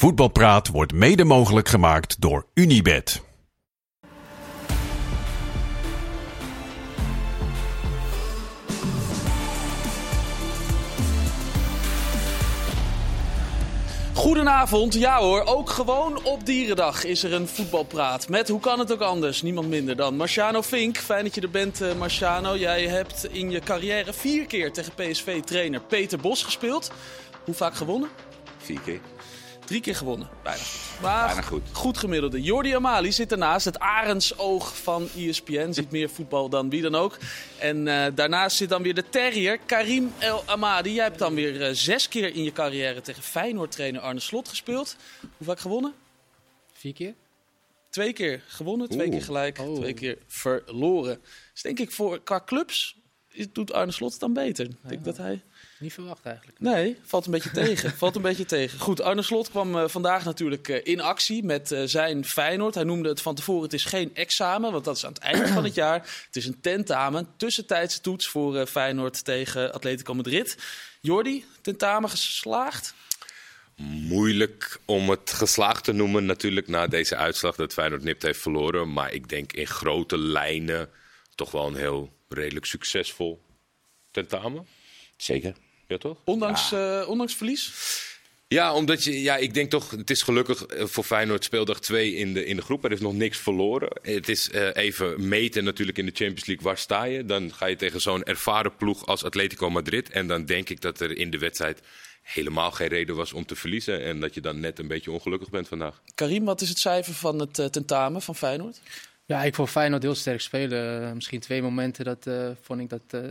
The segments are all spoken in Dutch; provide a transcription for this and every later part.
Voetbalpraat wordt mede mogelijk gemaakt door Unibed. Goedenavond, ja hoor, ook gewoon op Dierendag is er een voetbalpraat. Met, hoe kan het ook anders, niemand minder dan Marciano Fink. Fijn dat je er bent, uh, Marciano. Jij hebt in je carrière vier keer tegen PSV-trainer Peter Bos gespeeld. Hoe vaak gewonnen? Vier keer. Drie keer gewonnen, bijna. Maar bijna goed. goed gemiddelde. Jordi Amali zit ernaast, het arendsoog van ESPN. Ziet meer voetbal dan wie dan ook. En uh, daarnaast zit dan weer de terrier Karim El Amadi. Jij hebt dan weer uh, zes keer in je carrière tegen Feyenoord-trainer Arne Slot gespeeld. Hoe vaak gewonnen? Vier keer. Twee keer gewonnen, twee Oeh. keer gelijk, Oh. twee keer verloren. Dus denk ik voor qua clubs doet Arne Slot het dan beter. Ik denk dat hij... Niet verwacht eigenlijk. Nee, valt een beetje tegen. Valt een beetje tegen. Goed, Arne Slot kwam eh, vandaag natuurlijk eh, in actie met eh, zijn Feyenoord. Hij noemde het van tevoren, het is geen examen, want dat is aan het einde van het jaar. Het is een tentamen, tussentijdse toets voor eh, Feyenoord tegen Atletico Madrid. Jordi, tentamen geslaagd? Moeilijk om het geslaagd te noemen natuurlijk na deze uitslag dat Feyenoord nipt heeft verloren. Maar ik denk in grote lijnen toch wel een heel redelijk succesvol tentamen. Zeker. Ja toch? Ondanks, eh, ondanks verlies? Ja, omdat je, ja, ik denk toch, het is gelukkig eh, voor Feyenoord speeldag 2 in de, in de groep. Er is nog niks verloren. Het is eh, even meten natuurlijk in de Champions League, waar sta je? Dan ga je tegen zo'n ervaren ploeg als Atletico Madrid. En dan denk ik dat er in de wedstrijd helemaal geen reden was om te verliezen. En dat je dan net een beetje ongelukkig bent vandaag. Karim, wat is het cijfer van het tentamen van Feyenoord? Ja, ik vond Feyenoord heel sterk spelen. Misschien twee momenten dat eh, vond ik dat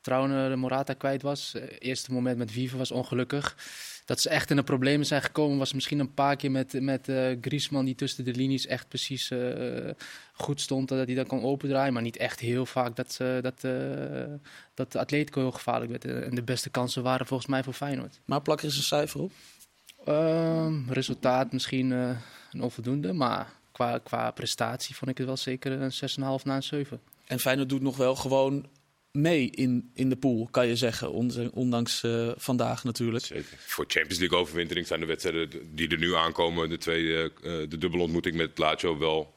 eh Trouwen de Morata kwijt was. Eh, eerste moment met Viva was ongelukkig. Dat ze echt in de problemen zijn gekomen was misschien een paar keer met, met eh, Griezmann die tussen de linies echt precies eh, goed stond. Dat hij dat kon opendraaien, maar niet echt heel vaak dat, ze dat, eh dat Atletico heel gevaarlijk werd. En de beste kansen waren volgens mij voor Feyenoord. Maar plak er eens een cijfer op. Ehm, resultaat misschien eh, een onvoldoende, maar qua, qua prestatie vond ik het wel zeker een 6,5 na een 7. En Feyenoord doet nog wel gewoon mee in, in de pool, kan je zeggen. Ondanks, ondanks eh, vandaag natuurlijk. Zeker. Voor Champions League overwintering zijn de wedstrijden die er nu aankomen, de, tweede, eh, de dubbele ontmoeting met Lazio, wel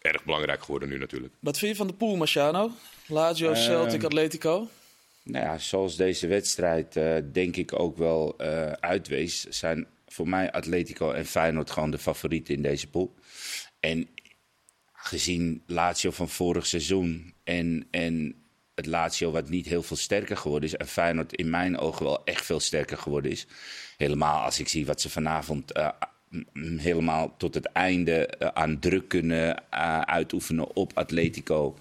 erg belangrijk geworden nu natuurlijk. Wat vind je van de pool, Marciano? Lazio, Ehm, Celtic, Atletico. Nou ja, zoals deze wedstrijd eh, denk ik ook wel eh, uitwees, zijn voor mij Atletico en Feyenoord gewoon de favorieten in deze pool. En gezien Lazio van vorig seizoen en, en het Lazio wat niet heel veel sterker geworden is en Feyenoord in mijn ogen wel echt veel sterker geworden is. Helemaal als ik zie wat ze vanavond eh, helemaal tot het einde eh, aan druk kunnen eh, uitoefenen op Atletico.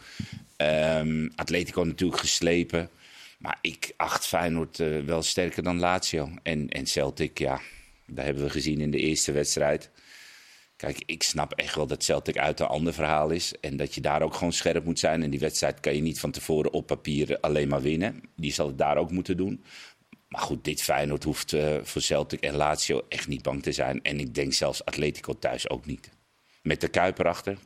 Ehm, Atletico natuurlijk geslepen. Maar ik acht Feyenoord wel sterker dan Lazio. En, en Celtic, ja, dat hebben we gezien in de eerste wedstrijd. Kijk, ik snap echt wel dat Celtic uit een ander verhaal is. En dat je daar ook gewoon scherp moet zijn. En die wedstrijd kan je niet van tevoren op papier alleen maar winnen. Die zal het daar ook moeten doen. Maar goed, dit Feyenoord hoeft eh, voor Celtic en Lazio echt niet bang te zijn. En ik denk zelfs Atletico thuis ook niet. Met de Kuiper achter.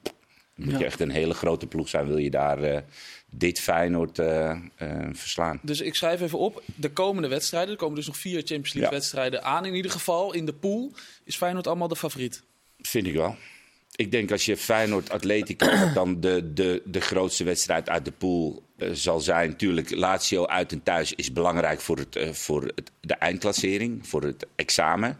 Moet Ja. je echt een hele grote ploeg zijn. Wil je daar eh, dit Feyenoord eh, verslaan. Dus ik schrijf even op, de komende wedstrijden, er komen dus nog vier Champions League Ja. wedstrijden aan. In ieder geval in de pool is Feyenoord allemaal de favoriet. Vind ik wel. Ik denk als je Feyenoord Atletico dan de, de, de grootste wedstrijd uit de pool eh, zal zijn. Tuurlijk, Lazio uit en thuis is belangrijk voor, het, eh, voor het, de eindklassering, voor het examen.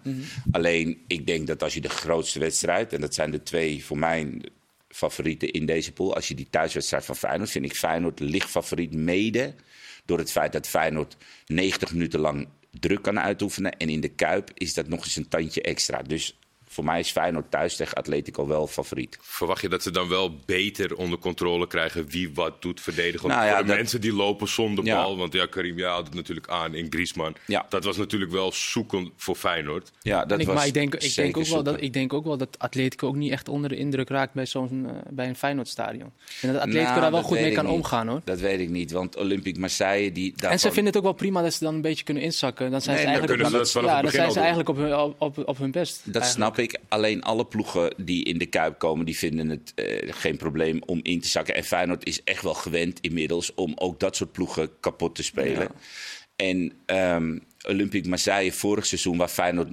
Alleen, ik denk dat als je de grootste wedstrijd, en dat zijn de twee voor mij favorieten in deze pool. Als je die thuiswedstrijd van Feyenoord, vind ik Feyenoord licht favoriet mede door het feit dat Feyenoord 90 minuten lang druk kan uitoefenen. En in de Kuip is dat nog eens een tandje extra. Dus voor mij is Feyenoord thuis tegen Atletico wel favoriet. Verwacht je dat ze dan wel beter onder controle krijgen wie wat doet verdedigen? Nou ja, de dat- mensen die lopen zonder Ja. bal. Want ja, Karim ja, had het natuurlijk aan in Griezmann. Ja. Dat was natuurlijk wel zoeken voor Feyenoord. Ja, dat En ik, was maar ik denk, ik, denk ook wel dat, ik denk ook wel dat Atletico ook niet echt onder de indruk raakt bij, zo'n, eh, bij een Feyenoordstadion. En dat Atletico Nou, daar wel goed mee kan niet. omgaan hoor. Dat weet ik niet, want Olympique Marseille... Die En ze daarvan- vinden het ook wel prima dat ze dan een beetje kunnen inzakken. Dan zijn Nee, ze dan eigenlijk, ja, dan zijn ze eigenlijk op, hun- op, op, op hun best. Dat eigenlijk. snap ik. Alleen alle ploegen die in de Kuip komen, die vinden het eh, geen probleem om in te zakken. En Feyenoord is echt wel gewend inmiddels om ook dat soort ploegen kapot te spelen. Ja. En ehm, Olympique Marseille vorig seizoen, waar Feyenoord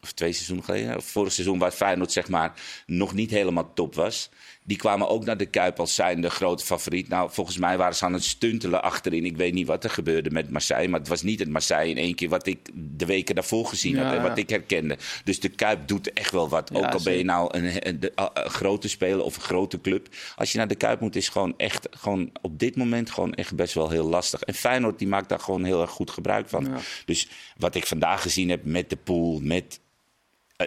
of twee seizoenen geleden, vorig seizoen waar Feyenoord zeg maar nog niet helemaal top was. Die kwamen ook naar de Kuip als zijnde grote favoriet. Nou, volgens mij waren ze aan het stuntelen achterin. Ik weet niet wat er gebeurde met Marseille. Maar het was niet het Marseille in één keer wat ik de weken daarvoor gezien had. En wat ik herkende. Dus de Kuip doet echt wel wat. Ja, ook al ben je nou een, een, de- een grote speler of een grote club. Als je naar de Kuip moet, is gewoon echt gewoon op dit moment gewoon echt best wel heel lastig. En Feyenoord die maakt daar gewoon heel erg goed gebruik van. Ja. Dus wat ik vandaag gezien heb met de pool, met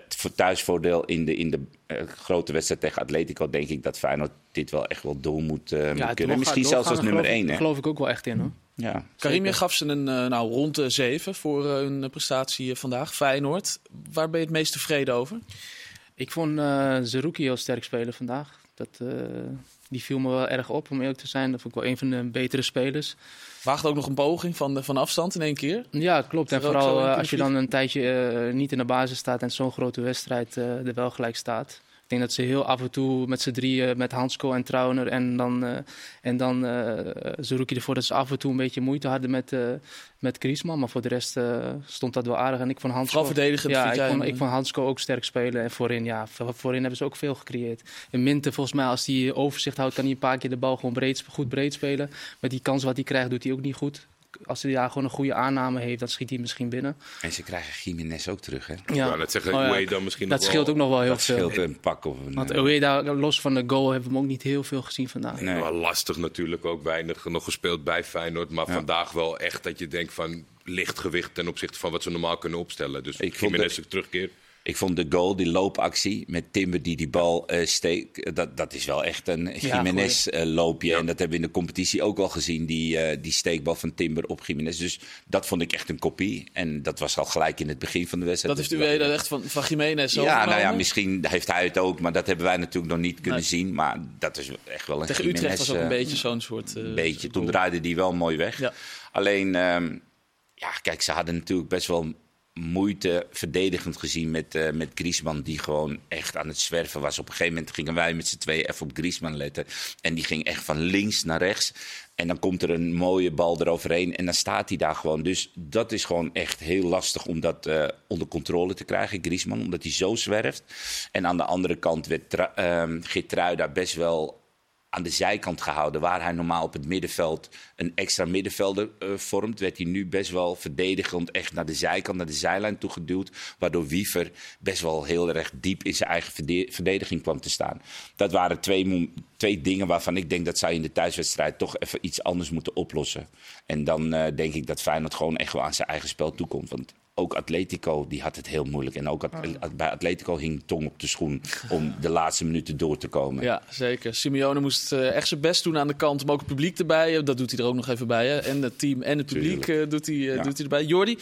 het voor- thuisvoordeel in de, in de eh, grote wedstrijd tegen Atletico, denk ik dat Feyenoord dit wel echt wel door moet, eh, moet kunnen. Misschien zelfs als nummer geloof- 1. Hè? geloof ik ook wel echt in hoor. Ja. Karim, gaf ze een eh, nou, rond de 7 voor hun prestatie vandaag. Feyenoord. Waar ben je het meest tevreden over? Ik vond eh Zerouki heel sterk spelen vandaag. Dat, eh, die viel me wel erg op, om eerlijk te zijn. Dat vond ik wel een van de betere spelers. Waagt ook nog een poging van, de, van afstand in één keer. Ja, klopt. En vooral eh, als je dan een tijdje eh, niet in de basis staat en zo'n grote wedstrijd eh, er wel gelijk staat. Ik denk dat ze heel af en toe met z'n drieën, met Hansko en Trauner en dan, eh en dan eh Zerouki ervoor, dat ze af en toe een beetje moeite hadden met, eh met Griezmann. Maar voor de rest eh, stond dat wel aardig. En ik vond Hansko, Vooral verdedigend ja, ik vond, hem, ik vond Hansko ook sterk spelen. En voorin, ja, voor- voorin hebben ze ook veel gecreëerd. En Minte, volgens mij, als hij overzicht houdt, kan hij een paar keer de bal gewoon breed, goed breed spelen. Met die kans wat hij krijgt, doet hij ook niet goed. Als hij ja, gewoon een goede aanname heeft, dan schiet hij misschien binnen. En ze krijgen Jiménez ook terug. Hè? Ik wou net zeggen, Oh ja. Uwe dan misschien Dat nog scheelt wel, ook nog wel heel Dat veel. scheelt een pak of een... Want eh, Ueda, los van de goal, hebben we hem ook niet heel veel gezien vandaag. Nee. Wel lastig natuurlijk, ook weinig nog gespeeld bij Feyenoord. Maar Ja. vandaag wel echt dat je denkt van licht gewicht ten opzichte van wat ze normaal kunnen opstellen. Dus Ik vond Jiménez dat- ook terugkeer. Ik vond de goal, die loopactie met Timber die die bal eh steekt, dat, dat is wel echt een Jiménez-loopje. Ja. En dat hebben we in de competitie ook al gezien, die, eh, die steekbal van Timber op Jiménez. Dus dat vond ik echt een kopie. En dat was al gelijk in het begin van de wedstrijd. Dat heeft u weer echt van, van Jiménez Ja, nou ja, misschien heeft hij het ook, maar dat hebben wij natuurlijk nog niet kunnen Nee. zien. Maar dat is echt wel een Tegen Utrecht was ook een eh, beetje zo'n soort... eh, een beetje. Toen draaide die wel mooi weg. Ja. Alleen, ehm, ja, kijk, ze hadden natuurlijk best wel moeite verdedigend gezien met, eh met Griezmann, die gewoon echt aan het zwerven was. Op een gegeven moment gingen wij met z'n tweeën even op Griezmann letten. En die ging echt van links naar rechts. En dan komt er een mooie bal eroverheen en dan staat hij daar gewoon. Dus dat is gewoon echt heel lastig om dat eh, onder controle te krijgen, Griezmann, omdat hij zo zwerft. En aan de andere kant werd ehm Geertruida best wel aan de zijkant gehouden. Waar hij normaal op het middenveld een extra middenvelder eh, vormt, werd hij nu best wel verdedigend echt naar de zijkant, naar de zijlijn toe geduwd. Waardoor Wiever best wel heel erg diep in zijn eigen verde- verdediging kwam te staan. Dat waren twee, twee dingen waarvan ik denk dat zij in de thuiswedstrijd toch even iets anders moeten oplossen. En dan eh, denk ik dat Feyenoord gewoon echt wel aan zijn eigen spel toekomt. Want ook Atletico die had het heel moeilijk. En ook At- bij Atletico hing tong op de schoen om de laatste minuten door te komen. Ja, zeker. Simeone moest eh, echt zijn best doen aan de kant om ook het publiek erbij. Dat doet hij er ook nog even bij. Hè. En het team en het publiek eh, doet, hij, eh, Ja. doet hij erbij. Jordi,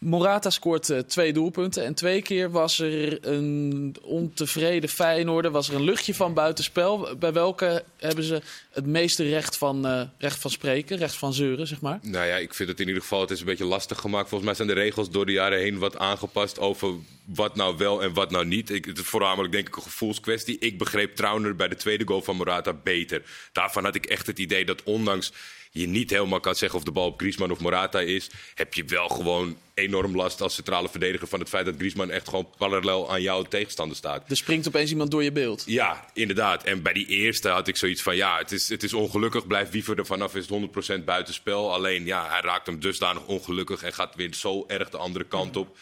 Morata scoort eh, twee doelpunten. En twee keer was er een ontevreden Feyenoorder. Was er een luchtje van buitenspel. Bij welke hebben ze het meeste recht van, eh, recht van spreken, recht van zeuren, zeg maar? Nou ja, ik vind het in ieder geval het is een beetje lastig gemaakt. Volgens mij zijn de regels door de jaren heen wat aangepast over wat nou wel en wat nou niet. Ik, het is voornamelijk denk ik een gevoelskwestie. Ik begreep Trauner bij de tweede goal van Morata beter. Daarvan had ik echt het idee dat ondanks je niet helemaal kan zeggen of de bal op Griezmann of Morata is, heb je wel gewoon enorm last als centrale verdediger van het feit dat Griezmann echt gewoon parallel aan jouw tegenstander staat. Er springt opeens iemand door je beeld. Ja, inderdaad. En bij die eerste had ik zoiets van... ja, het is, het is ongelukkig. Blijft Wiever er vanaf, is het 100% buitenspel. Alleen, ja, hij raakt hem dusdanig ongelukkig... en gaat weer zo erg de andere kant op.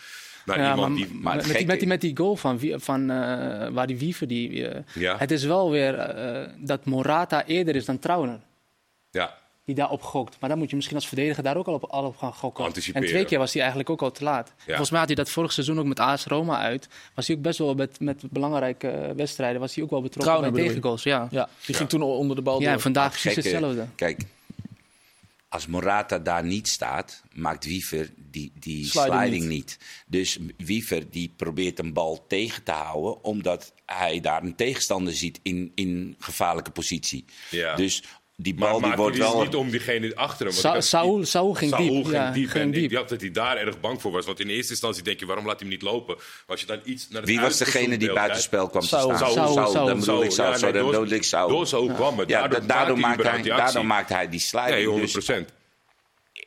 Naar Ja, iemand maar, die... maar met, die, met, die, met die goal van, Wie- van eh, waar die Wiever die. eh, Ja. Het is wel weer eh, dat Morata eerder is dan Trauner. Ja, Die daarop gokt. Maar dan moet je misschien als verdediger daar ook al op, al op gaan gokken. Anticiperen. En twee keer was hij eigenlijk ook al te laat. Volgens mij had hij dat vorig seizoen ook met AS Roma uit. Was hij ook best wel met, met belangrijke eh, wedstrijden. Was hij ook wel betrokken Trauner bij tegengoals. Ja. Ja, die ging toen onder de bal Ja, door. en vandaag Het precies gekke- hetzelfde. Kijk, als Morata daar niet staat, maakt Wiever die, die Sliding sliding, niet. niet. Dus Wiever die probeert een bal tegen te houden, omdat hij daar een tegenstander ziet in, in gevaarlijke positie. Ja. Dus die maar bal die wordt die dus wel... niet om diegene achter hem. want Sa- Saul- Saul ging Saul diep. ging Ja, diep. ging en diep. ik dacht dat hij daar erg bang voor was. Want in eerste instantie denk je, waarom laat hij hem niet lopen? Maar als je dan iets naar het Wie was degene die buitenspel kwam te Saul. staan? Saul, Saul. dan bedoel ik Saul. ja, Zo, nee, dan bedoel ik Saul. Door zo kwam het. Ja, daardoor, da- daardoor, maakt hij daardoor maakt hij die sliding. Nee, 100 Dus procent.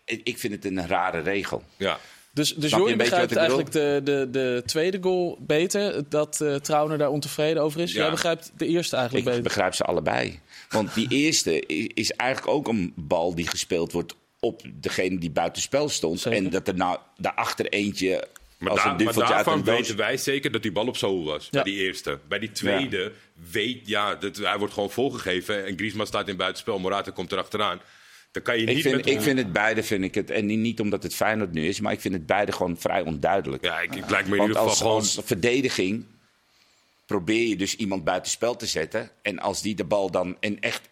ik ik vind het een rare regel. Ja. Dus, dus beetje begrijpt ik eigenlijk de, de, de tweede goal beter. Dat eh Trauner daar ontevreden over is. Ja. Jij begrijpt de eerste eigenlijk Ik beter. begrijp ze allebei. Want die eerste is eigenlijk ook een bal die gespeeld wordt op degene die buitenspel stond. Zeker. En dat er nou daarachter eentje Maar, daar- daarvan weten wij zeker dat die bal op zool was. Ja. Bij die eerste. Bij die tweede weet, ja, dat, hij wordt gewoon volgegeven. En Griezmann staat in buitenspel, Morata komt erachteraan. Dan kan je niet Ik vind, ik vind het beide, vind ik het. En niet omdat het Feyenoord nu is, maar ik vind het beide gewoon vrij onduidelijk. Ja, ik, ik lijkt me in ieder geval als, gewoon... als verdediging probeer je dus iemand buitenspel te zetten. En als die de bal dan en echt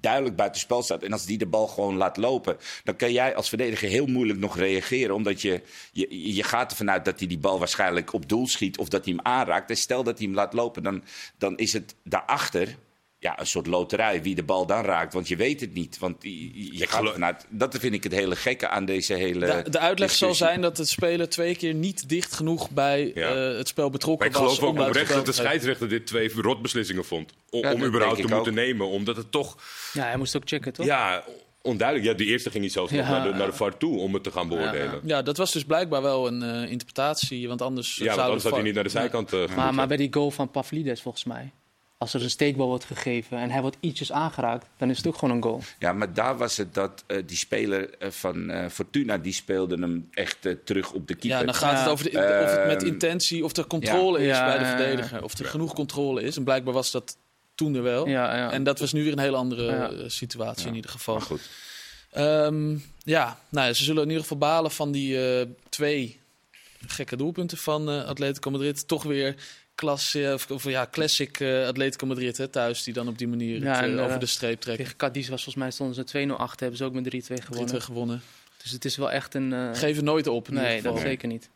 duidelijk buitenspel staat. En als die de bal gewoon laat lopen. Dan kan jij als verdediger heel moeilijk nog reageren. Omdat je, je, je gaat ervan uit dat hij die bal waarschijnlijk op doel schiet. Of dat hij hem aanraakt. En stel dat hij hem laat lopen. Dan, dan is het daarachter ja, een soort loterij wie de bal dan raakt. Want je weet het niet. Want je, je gaat. Dat vind ik het hele gekke aan deze hele. De, de uitleg zal zijn dat het speler twee keer niet dicht genoeg bij Ja. eh, het spel betrokken Maar ik geloof was. ook oprecht dat de scheidsrechter dit twee rotbeslissingen vond. Om, Ja, om dat überhaupt te moeten nemen. Omdat het toch... Ja, hij moest ook checken, toch? Ja, onduidelijk. Ja, die eerste ging niet zelfs nog naar, de, naar de VAR toe om het te gaan beoordelen. Ja, dat was dus blijkbaar wel een eh, interpretatie. Want anders Ja, want zou anders had hij niet naar de zijkant uh, Maar, maar bij die goal van Pavlidis, volgens mij. Als er een steekbal wordt gegeven en hij wordt ietsjes aangeraakt, dan is het ook gewoon een goal. Ja, maar daar was het dat eh, die speler eh, van eh, Fortuna, die speelde hem echt terug op de keeper. Ja, dan gaat het over de, of het met Ehm, intentie, of er controle is Ja, bij de verdediger. Of er genoeg controle is. En blijkbaar was dat toen er wel. Ja, ja. En dat was nu weer een hele andere Ja. situatie in ieder geval. Maar goed. Ehm, ja, nou, ze zullen in ieder geval balen van die eh, twee gekke doelpunten van eh Atletico Madrid. Toch weer klas, eh, of, of ja, classic eh, Atletico Madrid hè, thuis, die dan op die manier Ja, het, eh, en, over de streep trekken. Tegen Cadiz was volgens mij stonden ze 2-0 achter, hebben ze ook met 3-2 gewonnen. 3-2 gewonnen. Dus het is wel echt een... eh, Geven nooit op nee, dat zeker niet.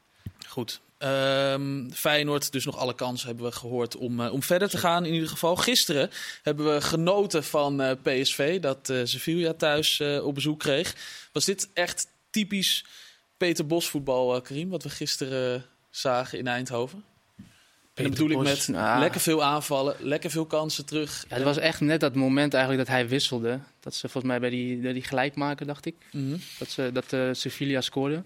Goed. Ehm, Feyenoord, dus nog alle kansen hebben we gehoord om, om verder te gaan. In ieder geval, gisteren hebben we genoten van PSV, dat eh Sevilla thuis op bezoek kreeg. Was dit echt typisch Peter Bos voetbal, Karim, wat we gisteren zagen in Eindhoven? En bedoel ik met nou, lekker veel aanvallen, lekker veel kansen terug. Ja, het was echt net dat moment eigenlijk dat hij wisselde. Dat ze volgens mij bij die, bij die gelijkmaker, dacht ik, Mhm. dat, ze, dat eh, Sevilla scoorde.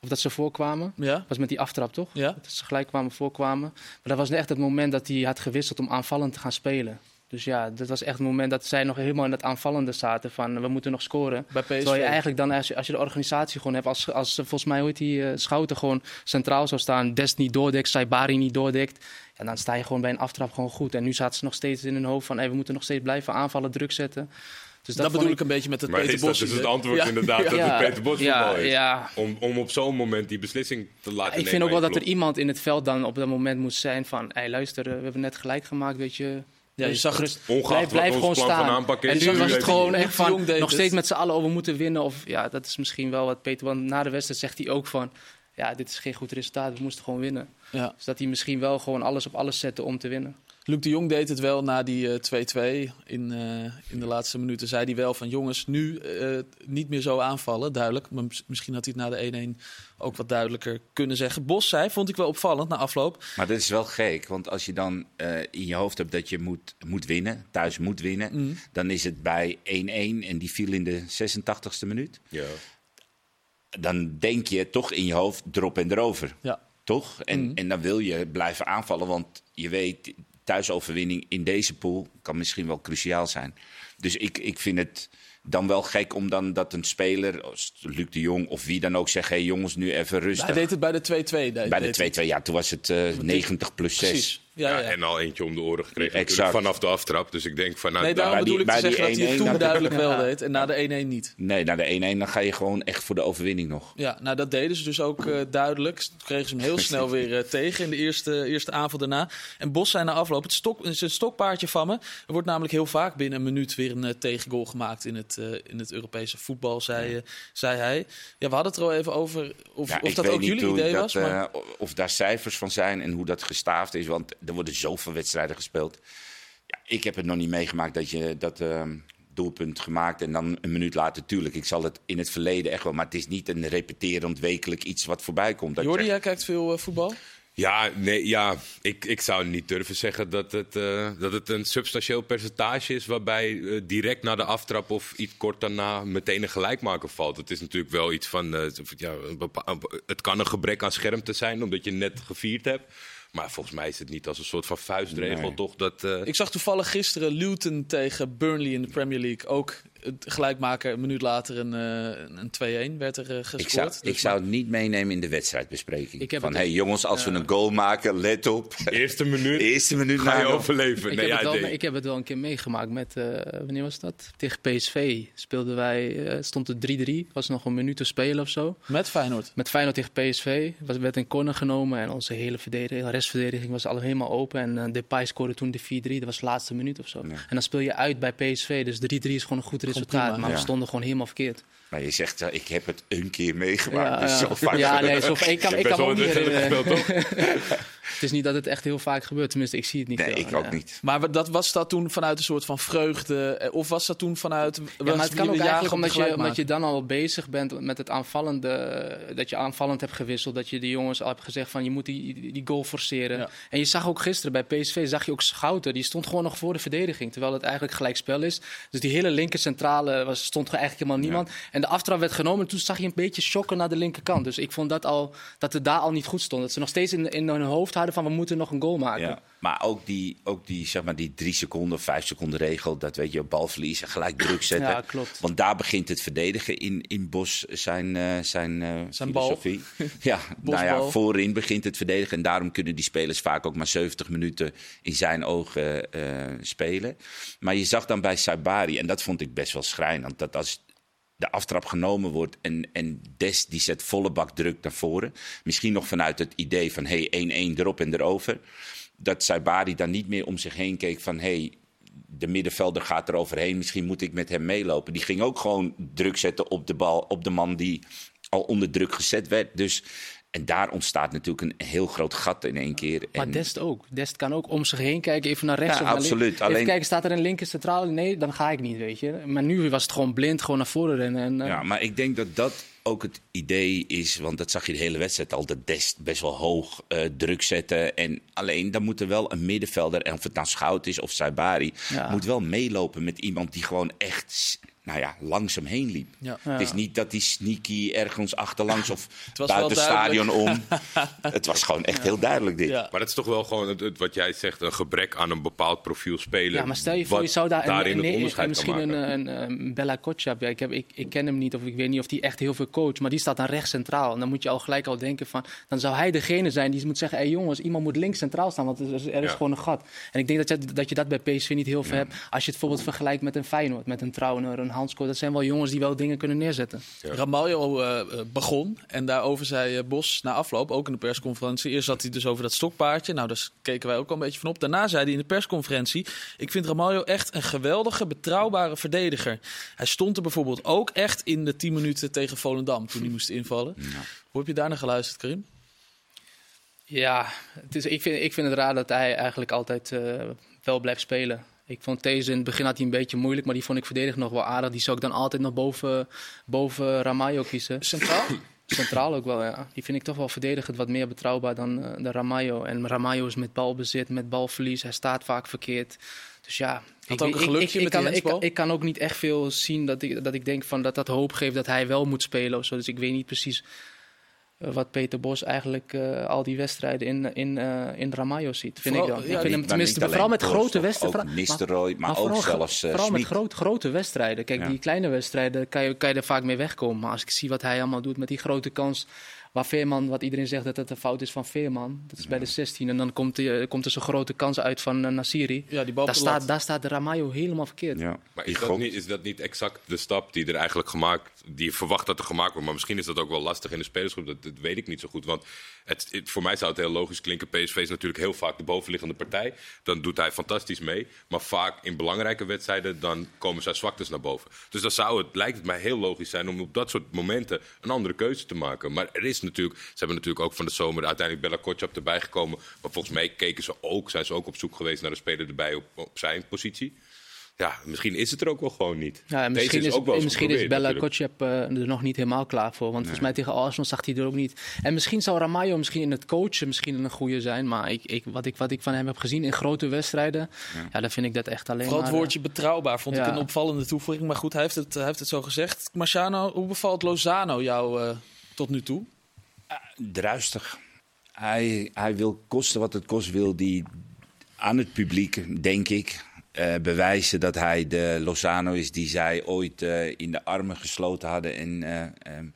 Of dat ze voorkwamen. Ja, was met die aftrap, toch? ja. Dat ze gelijk kwamen, voorkwamen. Maar dat was echt het moment dat hij had gewisseld om aanvallend te gaan spelen. Dus ja, dat was echt het moment dat zij nog helemaal in het aanvallende zaten van we moeten nog scoren. Bij PSV. Terwijl je eigenlijk dan, als je, als je de organisatie gewoon hebt, als, als volgens mij hoe heet die eh, Schouten gewoon centraal zou staan, Dest niet doordekt, Saibari niet doordekt, ja, dan sta je gewoon bij een aftrap gewoon goed. En nu zaten ze nog steeds in hun hoofd van hey, we moeten nog steeds blijven aanvallen, druk zetten. Dus dat, bedoel ik een beetje met het Maar Peter is dat Bos. dus het antwoord Ja. inderdaad dat Ja, het Peter Bos ja, voetbal is? ja. Om, om op zo'n moment die beslissing te laten nemen. Ik vind ook wel dat er iemand in het veld dan op dat moment moet zijn van hey, luister, eh, we hebben net gelijk gemaakt, weet je. Ja, je zag het. Rust- Ongeacht blijf, gewoon staan. van aanpak is, En nu nu was het gewoon echt van nog steeds met z'n allen, oh, we moeten winnen. Of ja, dat is misschien wel wat Peter, want na de wedstrijd zegt hij ook van, ja, dit is geen goed resultaat, we moesten gewoon winnen. Ja. Dus dat hij misschien wel gewoon alles op alles zette om te winnen. Luc de Jong deed het wel na die eh, 2-2. in, eh, in de laatste minuten zei hij wel van jongens, nu eh, niet meer zo aanvallen, duidelijk. Maar mis- misschien had hij het na de 1-1 ook wat duidelijker kunnen zeggen. Bos zei, vond ik wel opvallend na afloop. Maar dat is wel gek, want als je dan eh, in je hoofd hebt dat je moet, moet winnen, thuis moet winnen, Mhm. dan is het bij 1-1 en die viel in de 86e minuut. Ja. Dan denk je toch in je hoofd erop en erover. Ja. Toch? En, Mhm. en dan wil je blijven aanvallen, want je weet, thuisoverwinning in deze pool kan misschien wel cruciaal zijn. Dus ik, ik vind het dan wel gek om dan dat een speler, Luc de Jong of wie dan ook, zegt: hé hey jongens, nu even rustig. Hij deed het bij de 2-2. deed- Bij de hij. 2-2, ja, toen was het eh, 90 plus 6. Precies. Ja, Ja, ja. En al eentje om de oren gekregen Exact. vanaf de aftrap. Dus ik denk van... Nou, Nee, daarom die- ik te zeggen dat hij het 1-1 toen duidelijk wel deed en na de 1-1 niet. Nee, naar de 1-1 dan ga je gewoon echt voor de overwinning nog. Ja, nou dat deden ze dus ook eh, duidelijk. Toen kregen ze hem heel snel weer eh, tegen in de eerste, eerste avond daarna. En Bos zei na afloop, het, stok, het is een stokpaardje van me. Er wordt namelijk heel vaak binnen een minuut weer een eh, tegengoal gemaakt in het, eh, in het Europese voetbal, zei, zei hij. Ja, we hadden het er al even over of, Ja, of dat ook jullie idee dat, was. Maar... of daar cijfers van zijn en hoe dat gestaafd is. Want er worden zoveel wedstrijden gespeeld. Ja, ik heb het nog niet meegemaakt dat je dat ehm, doelpunt gemaakt en dan een minuut later. Tuurlijk, ik zal het in het verleden echt wel. Maar het is niet een repeterend wekelijk iets wat voorbij komt. Dat Jordi, jij kijkt veel eh, voetbal? Ja, nee, ja ik, ik zou niet durven zeggen dat het, eh, dat het een substantieel percentage is waarbij eh, direct na de aftrap of iets kort daarna meteen een gelijkmaker valt. Het is natuurlijk wel iets van, eh, ja, het kan een gebrek aan schermte zijn omdat je net gevierd hebt. Maar volgens mij is het niet als een soort van vuistregel Nee. toch dat... eh, Ik zag toevallig gisteren Luton tegen Burnley in de Premier League ook het gelijkmaker. Een minuut later een, eh, een 2-1 werd er eh, gescoord. Ik zou, Dus ik zou het niet meenemen in de wedstrijdbespreking. Ik heb Van, het- hey jongens, als we een goal maken, let op. Eerste minuut Eerste minuut ga je overleven. Ik, Nee, heb het ja, wel, ik heb het wel een keer meegemaakt met, eh, wanneer was dat? Tegen PSV speelden wij, stond het 3-3, was nog een minuut te spelen of zo. Met Feyenoord. Met Feyenoord tegen PSV was, werd een corner genomen en onze hele verdediging, de restverdediging was al helemaal open. En Depay scoorde toen de 4-3, dat was de laatste minuut of zo. En dan speel je uit bij PSV, dus 3-3 is gewoon een goed maar we stonden gewoon helemaal verkeerd. Maar je zegt, eh, ik heb het een keer meegemaakt. Ja, dus ja. zo vaak ja, nee, zo, ik kan, ik kan wel me ook niet toch? Het is niet dat het echt heel vaak gebeurt, tenminste ik zie het niet Nee, veel. ik ook Ja. niet. Maar dat, was dat toen vanuit een soort van vreugde? eh, Of was dat toen vanuit... Ja, maar het kan ook eigenlijk omdat je, omdat je dan al bezig bent met het aanvallende. Dat je aanvallend hebt gewisseld. Dat je de jongens al hebt gezegd van je moet die, die, goal forceren. Ja. En je zag ook gisteren bij PSV, zag je ook Schouten. Die stond gewoon nog voor de verdediging. Terwijl het eigenlijk gelijk spel is. Dus die hele linker centrale was, stond er eigenlijk helemaal niemand. En de aftrap werd genomen. En toen zag je een beetje shocken naar de linkerkant. Dus ik vond dat, al, dat het daar al niet goed stond. Dat ze nog steeds in, in hun hoofd hadden van we moeten nog een goal maken. Ja. Maar ook die, ook die, zeg maar, die drie seconden vijf seconden regel, dat weet je, balverlies en gelijk druk zetten. Ja, klopt. Want daar begint het verdedigen in, in Bos zijn, eh, zijn, eh, Zijn bal. filosofie. ja, nou ja, voorin begint het verdedigen. En daarom kunnen die spelers vaak ook maar 70 minuten in zijn ogen eh, spelen. Maar je zag dan bij Saibari, en dat vond ik best wel schrijnend, dat als de aftrap genomen wordt en, en Des die zet volle bak druk naar voren. Misschien nog vanuit het idee van hey, 1-1 erop en erover. Dat Saibari dan niet meer om zich heen keek van hey, de middenvelder gaat er overheen. Misschien moet ik met hem meelopen. Die ging ook gewoon druk zetten op de bal, op de man die al onder druk gezet werd. Dus, en daar ontstaat natuurlijk een heel groot gat in één keer. Maar En- Dest ook. Dest kan ook om zich heen kijken, even naar rechts Ja, of naar links. Even Alleen- kijken, staat er een linker centrale? Nee, dan ga ik niet, weet je. Maar nu was het gewoon blind, gewoon naar voren rennen. En, eh, Ja, maar ik denk dat dat ook het idee is, want dat zag je de hele wedstrijd al, dat Dest best wel hoog eh, druk zetten. En alleen dan moet er wel een middenvelder, en of het nou Schout is of Saibari, Ja. moet wel meelopen met iemand die gewoon echt, nou ja, langzaam heen liep. Ja. Het is niet dat die sneaky ergens achterlangs of was buiten het stadion om. het was gewoon echt heel duidelijk dit. Ja. Maar het is toch wel gewoon het, het- wat jij zegt, een gebrek aan een bepaald profiel speler. Ja, maar stel je voor, je zou daar een, daarin een- het een- onderscheid misschien een, maken. een, een Bella Kotschap. Ja, ik, heb, ik, ik ken hem niet of ik weet niet of die echt heel veel coach. Maar die staat dan rechts centraal. En dan moet je al gelijk al denken van... Dan zou hij degene zijn die moet zeggen... Hé hey jongens, iemand moet links centraal staan. Want er is, er is Ja. gewoon een gat. En ik denk dat je, dat je dat bij PSV niet heel veel hebt. Als je het bijvoorbeeld vergelijkt met een Feyenoord. Met een Trauner, een Hansko. Dat zijn wel jongens die wel dingen kunnen neerzetten. Ramaljo eh, eh, begon en daarover zei eh, Bos na afloop, ook in de persconferentie. Eerst had hij dus over dat stokpaardje. Nou, daar keken wij ook al een beetje van op. Daarna zei hij in de persconferentie: Ik vind Ramaljo echt een geweldige, betrouwbare verdediger. Hij stond er bijvoorbeeld ook echt in de 10 minuten tegen Volendam toen hij moest invallen. Hoe heb je daar naar geluisterd, Karim? Ja, het is, ik, vind, ik vind het raar dat hij eigenlijk altijd eh, wel blijft spelen. Ik vond deze in het begin had hij een beetje moeilijk, maar die vond ik verdedigend nog wel aardig. Die zou ik dan altijd nog boven, boven Ramayo kiezen. Centraal? Centraal ook wel, ja. Die vind ik toch wel verdedigend wat meer betrouwbaar dan eh, de Ramayo. En Ramayo is met balbezit, met balverlies. Hij staat vaak verkeerd. Dus ja, ik, ook een ik- ik, kan, ik, kan ook niet echt veel zien dat ik, dat ik denk van dat dat hoop geeft dat hij wel moet spelen. Of zo. Dus ik weet niet precies wat Peter Bos eigenlijk eh, al die wedstrijden in, in, eh, in Ramayo ziet. Vind Vooral- ik dan. ja, ik vind niet- hem maar tenminste, vooral alleen met Bos, grote wedstrijden. Ook Nistelrooy, maar ook vooral, zelfs, eh, vooral met groot, grote wedstrijden. Kijk, Ja. die kleine wedstrijden kan je, kan je er vaak mee wegkomen. Maar als ik zie wat hij allemaal doet met die grote kans. Waar Veerman, wat iedereen zegt dat het een fout is van Veerman. Dat is bij de 16. En dan komt, die, eh, komt er zo'n grote kans uit van uh, Nassiri. Ja, die bal Daar staat, daar staat de Ramayo helemaal verkeerd. Ja. Maar is dat, niet, is dat niet exact de stap die er eigenlijk gemaakt, die verwacht dat er gemaakt wordt? Maar misschien is dat ook wel lastig in de spelersgroep, dat, weet ik niet zo goed. Want het, voor mij zou het heel logisch klinken. PSV is natuurlijk heel vaak de bovenliggende partij. Dan doet hij fantastisch mee. Maar vaak in belangrijke wedstrijden, dan komen zijn zwaktes naar boven. Dus dan zou het, lijkt het mij heel logisch zijn om op dat soort momenten een andere keuze te maken. Maar er is natuurlijk, ze hebben natuurlijk ook van de zomer uiteindelijk Bella Kotschap erbij gekomen. Maar volgens mij keken ze ook, zijn ze ook op zoek geweest naar een speler erbij op zijn positie. Ja, misschien is het er ook wel gewoon niet. Ja, en Deze misschien is, ook wel misschien is Bella. Kotschap eh, er nog niet helemaal klaar voor. Want volgens mij tegen Arsenal zag hij er ook niet. En misschien zou Ramayo misschien in het coachen misschien een goede zijn. Maar ik, ik, wat, ik, wat ik van hem heb gezien in grote wedstrijden, ja. dan vind ik dat echt alleen maar... het eh, woordje betrouwbaar vond ik een opvallende toevoeging. Maar goed, hij heeft het, hij heeft het zo gezegd. Marciano, hoe bevalt Lozano jou eh, tot nu toe? druistig. Hij, hij wil kosten wat het kost, wil die aan het publiek, denk ik, eh, bewijzen dat hij de Lozano is die zij ooit eh, in de armen gesloten hadden. En, eh, ehm,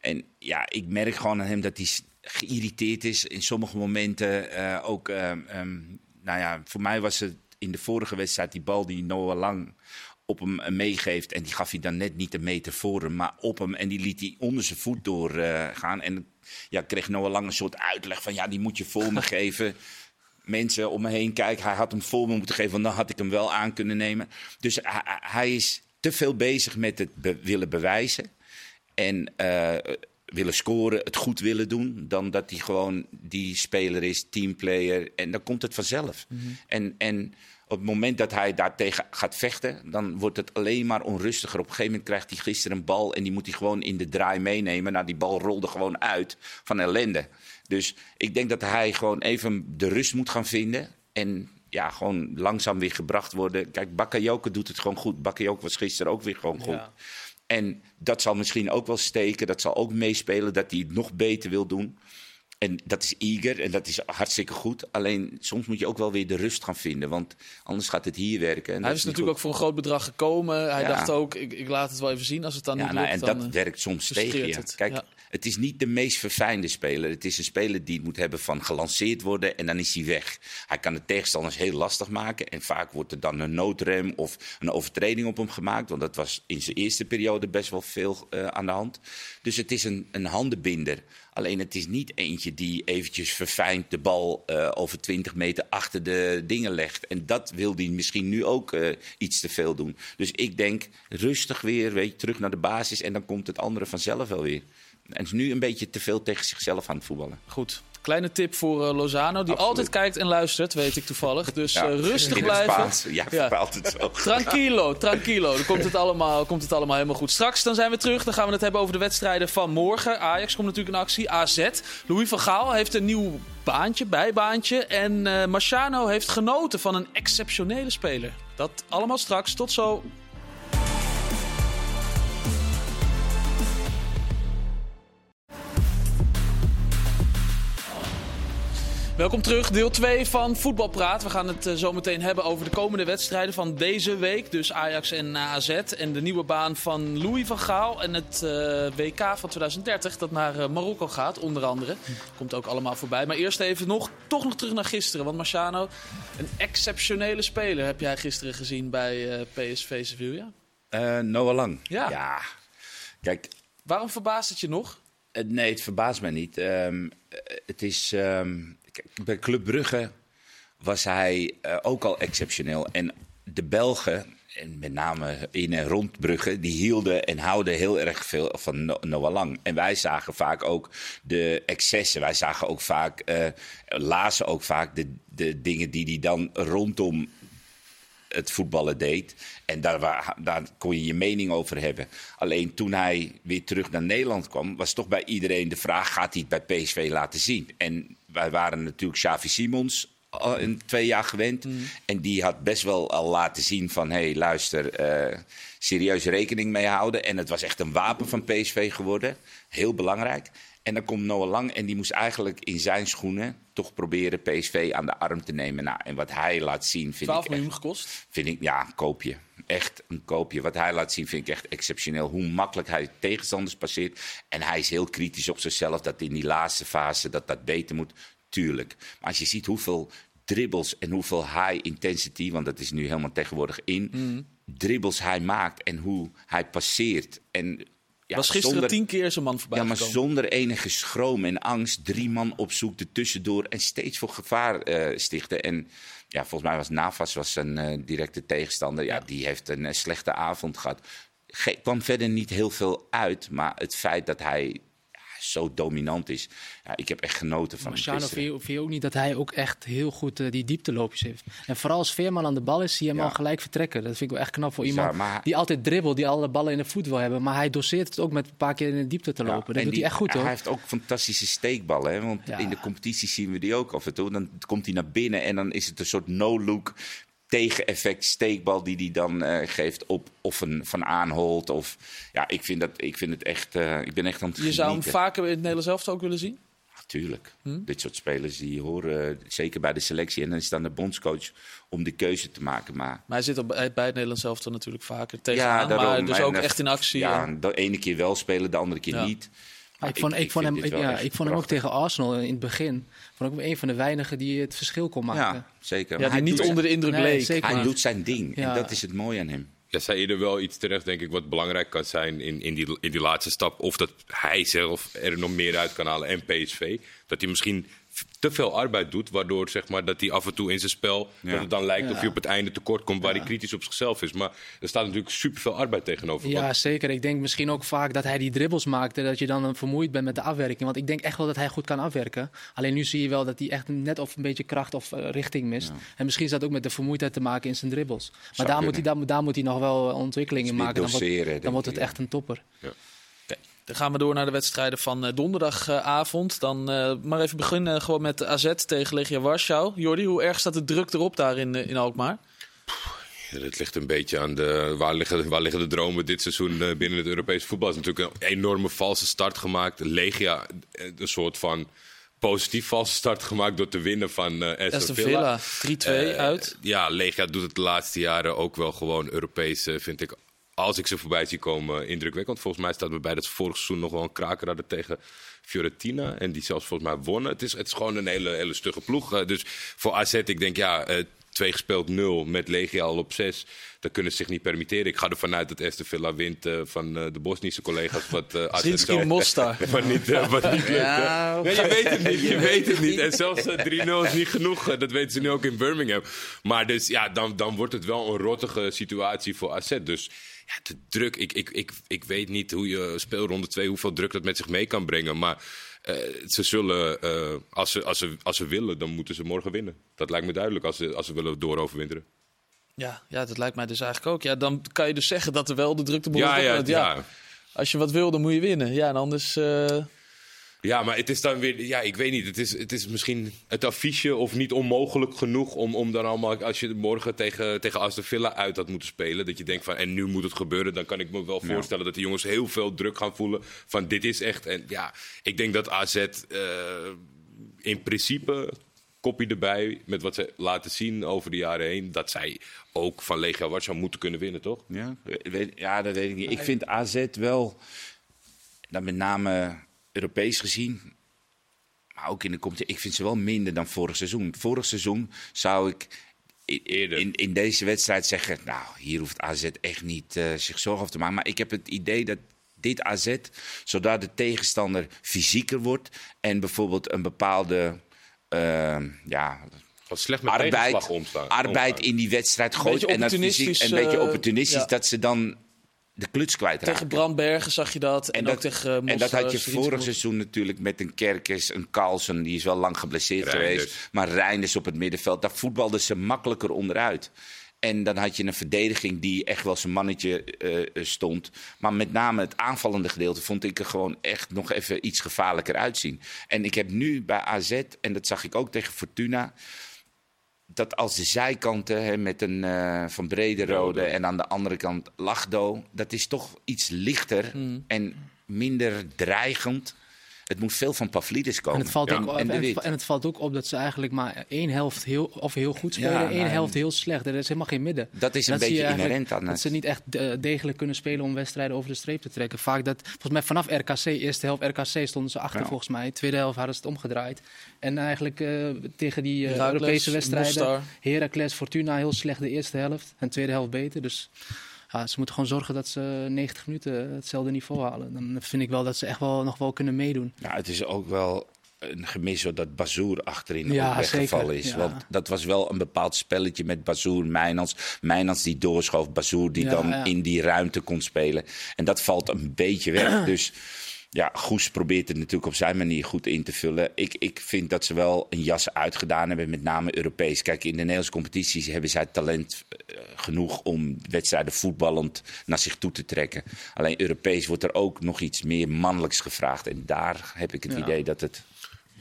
en ja, ik merk gewoon aan hem dat hij geïrriteerd is. In sommige momenten ook, ehm, ehm, nou ja, voor mij was het in de vorige wedstrijd die bal die Noah Lang op hem meegeeft. En die gaf hij dan net niet een meter voor hem, maar op hem. En die liet hij onder zijn voet doorgaan. gaan en ja, kreeg Noah Lang een soort uitleg van ja, die moet je voor me geven. Mensen om me heen kijken. Hij had hem voor me moeten geven, want dan had ik hem wel aan kunnen nemen. Dus hij, is te veel bezig met het be- willen bewijzen. En eh, willen scoren, het goed willen doen. Dan dat hij gewoon die speler is, teamplayer. En dan komt het vanzelf. en, en op het moment dat hij daartegen gaat vechten, dan wordt het alleen maar onrustiger. Op een gegeven moment krijgt hij gisteren een bal en die moet hij gewoon in de draai meenemen. Nou, die bal rolde gewoon uit van ellende. Dus ik denk dat hij gewoon even de rust moet gaan vinden. En ja, gewoon langzaam weer gebracht worden. Kijk, Bakayoko doet het gewoon goed. Bakayoko was gisteren ook weer gewoon goed. Ja. En dat zal misschien ook wel steken. Dat zal ook meespelen dat hij het nog beter wil doen. En dat is eager en dat is hartstikke goed. Alleen soms moet je ook wel weer de rust gaan vinden. Want anders gaat het hier werken. En Hij is niet natuurlijk ook voor een groot bedrag gekomen. Hij Ja. dacht ook, ik, ik laat het wel even zien. Als het dan Ja, niet nou, lukt, en dan... dat eh, werkt soms tegen je. het. Kijk, Ja. het is niet de meest verfijnde speler. Het is een speler die het moet hebben van gelanceerd worden en dan is hij weg. Hij kan de tegenstanders heel lastig maken. En vaak wordt er dan een noodrem of een overtreding op hem gemaakt. Want dat was in zijn eerste periode best wel veel eh, aan de hand. Dus het is een, een handenbinder. Alleen het is niet eentje die eventjes verfijnd de bal eh, over 20 meter achter de dingen legt. En dat wil hij misschien nu ook eh, iets te veel doen. Dus ik denk rustig weer, weet je, terug naar de basis. En dan komt het andere vanzelf wel weer. En is nu een beetje te veel tegen zichzelf aan het voetballen. Goed. Kleine tip voor eh, Lozano, die Absoluut. altijd kijkt en luistert, weet ik toevallig. Dus Ja, eh, rustig in blijven. Spaans. Ja, bepaalt het zo. Tranquilo, tranquilo. Dan komt het, allemaal, komt het allemaal helemaal goed. Straks dan zijn we terug. Dan gaan we het hebben over de wedstrijden van morgen. Ajax komt natuurlijk in actie. AZ. Louis van Gaal heeft een nieuw baantje, bijbaantje. En eh Marciano heeft genoten van een exceptionele speler. Dat allemaal straks. Tot zo. Welkom terug, deel 2 van Voetbalpraat. We gaan het eh, zo meteen hebben over de komende wedstrijden van deze week. Dus Ajax en AZ. En de nieuwe baan van Louis van Gaal. En het eh, WK van 2030 dat naar eh, Marokko gaat, onder andere. Komt ook allemaal voorbij. Maar eerst even nog, toch nog terug naar gisteren. Want Marciano, een exceptionele speler heb jij gisteren gezien bij eh, PSV Sevilla. Eh, Noah Lang. Ja. Kijk, Waarom verbaast het je nog? Eh, nee, het verbaast mij niet. Ehm, eh, het is, ehm, bij Club Brugge was hij eh, ook al exceptioneel. En de Belgen, en met name in en rond Brugge, die hielden en houden heel erg veel van No- Noah Lang. En wij zagen vaak ook de excessen. Wij zagen ook vaak, eh lazen ook vaak de, de dingen die hij dan rondom het voetballen deed. En daar, daar kon je je mening over hebben. Alleen toen hij weer terug naar Nederland kwam, was toch bij iedereen de vraag: gaat hij het bij PSV laten zien? En wij waren natuurlijk Xavi Simons al een twee jaar gewend. En die had best wel al laten zien van... hé, hey, luister, eh, serieus rekening mee houden. En het was echt een wapen van PSV geworden. Heel belangrijk. En dan komt Noah Lang en die moest eigenlijk in zijn schoenen... toch proberen PSV aan de arm te nemen. Nou, en wat hij laat zien vind 12 ik miljoen echt, gekost. vind ik, ja, een koopje. Echt een koopje. Wat hij laat zien vind ik echt exceptioneel. Hoe makkelijk hij tegenstanders passeert. En hij is heel kritisch op zichzelf dat in die laatste fase dat dat beter moet. Tuurlijk. Maar als je ziet hoeveel dribbles en hoeveel high intensity, want dat is nu helemaal tegenwoordig in, Mm. dribbles hij maakt en hoe hij passeert. En ja, was gisteren zonder- tien keer zijn man voorbij ja, maar gekomen. zonder enige schroom en angst. Drie man opzoekt er tussendoor en steeds voor gevaar eh, stichten. En ja, volgens mij was Navas was zijn eh, directe tegenstander. Ja, die heeft een eh, slechte avond gehad. Ge kwam verder niet heel veel uit. Maar het feit dat hij zo dominant is. Ja, ik heb echt genoten van hem Marciano, gisteren. vind je, ook niet dat hij ook echt heel goed eh, die diepteloopjes heeft? En vooral als Veerman aan de bal is, zie je hem Ja. al gelijk vertrekken. Dat vind ik wel echt knap voor iemand die altijd dribbelt, die alle ballen in de voet wil hebben. Maar hij doseert het ook met een paar keer in de diepte te lopen. Dat doet die- hij echt goed, hoor. Hij heeft ook fantastische steekballen. Hè? Want in de competitie zien we die ook af en toe. Dan komt hij naar binnen en dan is het een soort no-look tegeneffect steekbal die hij dan eh, geeft op of een van Aanholt. Of, ja, ik vind, dat, ik vind het echt, eh, ik ben echt aan het Je zou hem vaker in het Nederlands elftal ook willen zien? Natuurlijk. Hm? Dit soort spelers die horen eh, zeker bij de selectie. En dan is het aan de bondscoach om de keuze te maken. Maar Maar hij zit op, bij bij het Nederlands elftal natuurlijk vaker tegenaan. maar dus ook echt in actie. Ja, en- de ene keer wel spelen, de andere keer Ja. niet. Maar ik vond, ik, vond hem, ik, ja, ik vond hem ook tegen Arsenal in het begin. Vond ik hem een van de weinigen die het verschil kon maken. Ja, zeker. ja, Maar die hij niet onder de indruk Nee, leek. zeker. Hij maar- doet zijn ding. Ja. En dat is het mooie aan hem. Ja, zei je er wel iets terecht, denk ik, wat belangrijk kan zijn in, in, die, in die laatste stap. Of dat hij zelf er nog meer uit kan halen en PSV. Dat hij misschien te veel arbeid doet, waardoor zeg maar, dat hij af en toe in zijn spel... Ja. dat het dan lijkt of Ja. hij op het einde tekort komt, waar hij kritisch op zichzelf is. Maar er staat natuurlijk superveel arbeid tegenover. Ja, Want- zeker. Ik denk misschien ook vaak dat hij die dribbles maakte, dat je dan vermoeid bent met de afwerking. Want ik denk echt wel dat hij goed kan afwerken. Alleen nu zie je wel dat hij echt net of een beetje kracht of eh, richting mist. En misschien is dat ook met de vermoeidheid te maken in zijn dribbles. Maar daar kunnen. moet, hij, daar, moet- daar moet hij nog wel ontwikkelingen maken. Dan wordt, dan wordt het ja. echt een topper. Oké, Dan gaan we door naar de wedstrijden van eh, donderdagavond. Dan eh, maar even beginnen gewoon met AZ tegen Legia Warschau. Jordi, hoe erg staat de druk erop daar in, eh, in Alkmaar? Dat ligt een beetje aan de, waar, liggen, waar liggen de dromen dit seizoen eh, binnen het Europese voetbal. Het is natuurlijk een enorme valse start gemaakt. Legia, eh, een soort van positief valse start gemaakt door te winnen van eh Aston Villa. Villa, 3-2 Eh, uit. Ja, Legia doet het de laatste jaren ook wel gewoon Europees, eh, vind ik. Als ik ze voorbij zie komen, indrukwekkend. Volgens mij staat me bij dat ze vorig seizoen nog wel een kraker hadden tegen Fiorentina. En die zelfs volgens mij wonnen. Het is, het is gewoon een hele, hele stugge ploeg. Eh, dus voor AZ, ik denk ja, eh, twee gespeeld nul met Legia al op zes. Dat kunnen ze zich niet permitteren. Ik ga ervan uit dat Aston Villa wint eh, van eh, de Bosnische collega's. Wat uh, AZ Mostar. wat niet, wat niet. Ja. Nee, je weet het niet, je weet het niet. En zelfs eh, 3-0 is niet genoeg. Dat weten ze nu ook in Birmingham. Maar dus, ja, dan, dan wordt het wel een rottige situatie voor AZ. Dus ja, de druk, ik, ik, ik, ik weet niet hoe je speelronde 2, hoeveel druk dat met zich mee kan brengen. Maar eh, ze zullen, eh, als, ze, als, ze, als ze willen, dan moeten ze morgen winnen. Dat lijkt me duidelijk als ze, als ze willen dooroverwinteren. Ja, ja, dat lijkt mij dus eigenlijk ook. Ja, dan kan je dus zeggen dat er wel de drukte Ja, ja, want ja. Als je wat wil, dan moet je winnen. Ja, en anders... eh, Ja, maar het is dan weer, ja, ik weet niet. Het is, het is misschien het affiche of niet onmogelijk genoeg om, om dan allemaal, als je morgen tegen, tegen Aston Villa uit had moeten spelen, dat je denkt van en nu moet het gebeuren, dan kan ik me wel voorstellen dat de jongens heel veel druk gaan voelen van dit is echt. En ja, ik denk dat AZ eh, in principe kopie erbij met wat ze laten zien over de jaren heen, dat zij ook van Legia Warschau moeten kunnen winnen, toch? Ja, weet, ja, dat weet ik niet. Ik vind AZ wel, dan met name Europees gezien, maar ook in de competitie, ik vind ze wel minder dan vorig seizoen. Vorig seizoen zou ik in, Eerder. in, in deze wedstrijd zeggen, nou, hier hoeft AZ echt niet eh, zich zorgen over te maken. Maar ik heb het idee dat dit AZ, zodra de tegenstander fysieker wordt en bijvoorbeeld een bepaalde, eh, ja, Wat slecht met arbeid, omstaan. arbeid omgaan. in die wedstrijd gooit. En dat fysiek een beetje eh, opportunistisch, ja. dat ze dan de kluts kwijtraken. tegen Brandbergen zag je dat. En, ook tegen uh, en dat had je Mostar, vorig seizoen natuurlijk met een Kerkers, een Carlsen, die is wel lang geblesseerd Reinders. geweest. Maar Reinders op het middenveld, daar voetbalden ze makkelijker onderuit. En dan had je een verdediging die echt wel zijn mannetje eh, stond. Maar met name het aanvallende gedeelte vond ik er gewoon echt nog even iets gevaarlijker uitzien. En ik heb nu bij AZ, en dat zag ik ook tegen Fortuna dat als de zijkanten hè, met een uh, van Brederode en aan de andere kant Lachdo, dat is toch iets lichter Hmm. en minder dreigend. Het moet veel van Pavlidis komen. En het, valt Ja, ook, en en, de het, Wit. en het valt ook op dat ze eigenlijk maar één helft heel, of heel goed spelen, Ja, één nou, helft heel slecht. Er is helemaal geen midden. Dat is een beetje inherent aan Dat het. ze niet echt eh, degelijk kunnen spelen om wedstrijden over de streep te trekken. Vaak dat, volgens mij vanaf RKC, eerste helft RKC stonden ze achter Ja. volgens mij. Tweede helft hadden ze het omgedraaid. En eigenlijk eh, tegen die eh, Heracles, Europese wedstrijden. Heracles, Fortuna heel slecht de eerste helft en tweede helft beter. Dus ja, ze moeten gewoon zorgen dat ze 90 minuten hetzelfde niveau halen. Dan vind ik wel dat ze echt wel nog wel kunnen meedoen. Ja, het is ook wel een gemis dat Bazoer achterin Ja, ook weggevallen zeker, is. ja. Want dat was wel een bepaald spelletje met Bazoer, Mijnans. Mijnans die doorschoof, Bazoer die Ja, dan ja. in die ruimte kon spelen. En dat valt een beetje weg. Dus ja, Goes probeert het natuurlijk op zijn manier goed in te vullen. Ik, ik vind dat ze wel een jas uitgedaan hebben, met name Europees. Kijk, in de Nederlandse competities hebben zij talent eh, genoeg om wedstrijden voetballend naar zich toe te trekken. Alleen Europees wordt er ook nog iets meer mannelijks gevraagd. En daar heb ik het Ja. idee dat het.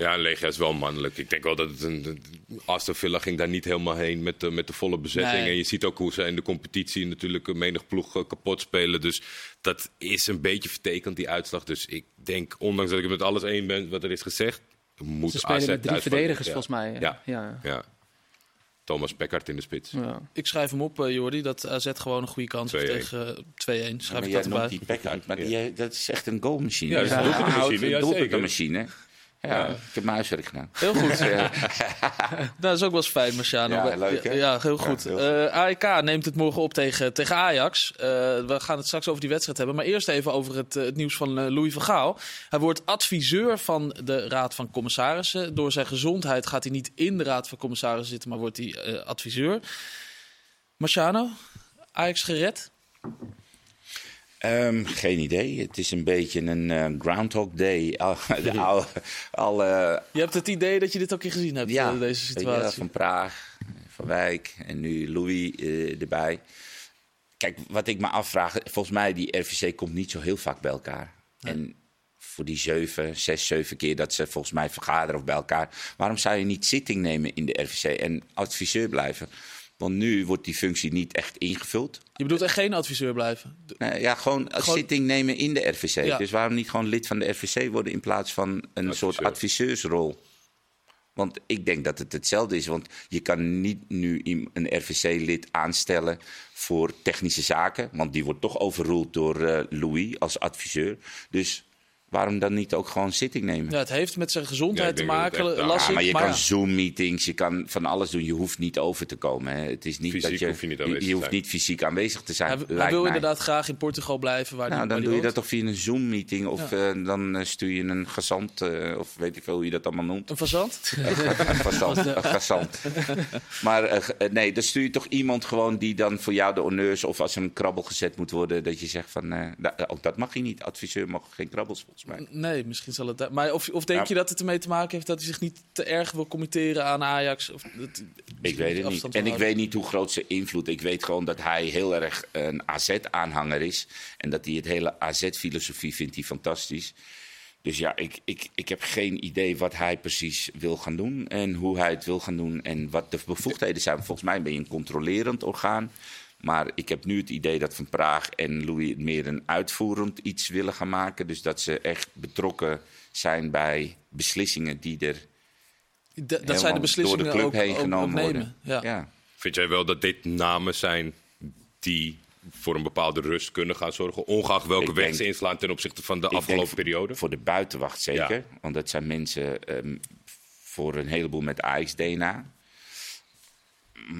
Ja, Legia is wel mannelijk. Ik denk wel dat het een. Aston Villa ging daar niet helemaal heen met de, met de volle bezetting. Nee. En je ziet ook hoe ze in de competitie natuurlijk een menig ploeg eh, kapot spelen. Dus dat is een beetje vertekend, die uitslag. Dus ik denk, ondanks dat ik het met alles eens ben wat er is gezegd, moet Ze spelen AZ met drie verdedigers ja. volgens mij. Ja. Ja. Ja. Thomas Peckard in de spits. Ja. Ik schrijf hem op, eh, Jordi, dat AZ gewoon een goede kans heeft 2-1. tegen eh, 2-1. Schrijf maar ik dat erbij. die maar die, dat is echt een goalmachine. Ja, dat is een doelpuntenmachine, ja. Ja, ik heb mijn huiswerk gedaan. Heel goed. Ja. Nou, dat is ook wel eens fijn, Marciano. Ja, leuk, hè? Ja, ja, heel goed. heel Eh, AEK neemt het morgen op tegen, tegen Ajax. Eh, we gaan het straks over die wedstrijd hebben. Maar eerst even over het, eh, het nieuws van Louis van Gaal. Hij wordt adviseur van de Raad van Commissarissen. Door zijn gezondheid gaat hij niet in de Raad van Commissarissen zitten, maar wordt hij adviseur. Marciano, Ajax gered? Ehm, geen idee. Het is een beetje een eh, Groundhog Day. Al, de oude, al, eh, Je hebt het idee dat je dit ook keer gezien hebt, ja, eh, deze situatie. van Praag, Van Wijk en nu Louis eh, erbij. Kijk, wat ik me afvraag, volgens mij die RVC komt niet zo heel vaak bij elkaar. En voor die zeven, zes, zeven keer dat ze volgens mij vergaderen of bij elkaar. Waarom zou je niet zitting nemen in de RVC en adviseur blijven? Want nu wordt die functie niet echt ingevuld. Je bedoelt echt geen adviseur blijven? Nee, ja, gewoon zitting nemen in de RVC. Ja. Dus waarom niet gewoon lid van de RVC worden in plaats van een soort adviseursrol? Want ik denk dat het hetzelfde is. Want je kan niet nu een RVC-lid aanstellen voor technische zaken. Want die wordt toch overroeld door eh, Louis als adviseur. Dus waarom dan niet ook gewoon zitting nemen? Ja, het heeft met zijn gezondheid te maken, het echt- las Ja, ik. maar je kan. Zoom-meetings, je kan van alles doen. Je hoeft niet over te komen. Hè. Het is niet Fysiek dat je, hoef je niet aanwezig te hoeft niet fysiek aanwezig te zijn. Hij, wil mij. inderdaad graag in Portugal blijven. Waar Nou, die, dan waar doe je dat toch via een Zoom-meeting. Of eh, dan eh, stuur je een gezant, eh, of weet ik veel hoe je dat allemaal noemt. Een fazant? Een gezant. een gezant. Maar nee, dan stuur je toch iemand gewoon die dan voor jou de honneurs... of als er een krabbel gezet moet worden, dat je zegt van... eh, nou, ook dat mag je niet. Adviseur mag geen krabbels, Nee, misschien zal het... Maar of, of denk Ja. je dat het ermee te maken heeft dat hij zich niet te erg wil committeren aan Ajax? Of dat, Ik weet het niet. En ik weet niet hoe groot zijn invloed. Ik weet gewoon dat hij heel erg een AZ-aanhanger is. En dat hij het hele AZ-filosofie vindt hij fantastisch. Dus ja, ik, ik, ik heb geen idee wat hij precies wil gaan doen. En hoe hij het wil gaan doen. En wat de bevoegdheden zijn. Volgens mij ben je een controlerend orgaan. Maar ik heb nu het idee dat Van Praag en Louis meer een uitvoerend iets willen gaan maken. Dus dat ze echt betrokken zijn bij beslissingen die er D- dat zijn de beslissingen door de club ook, heen ook, genomen ook worden. Ja. ja. Vind jij wel dat dit namen zijn die voor een bepaalde rust kunnen gaan zorgen? Ongeacht welke Ik weg denk- ze inslaan ten opzichte van de afgelopen denk periode? Voor de buitenwacht zeker. Ja. Want dat zijn mensen ehm, voor een heleboel met Ajax-DNA.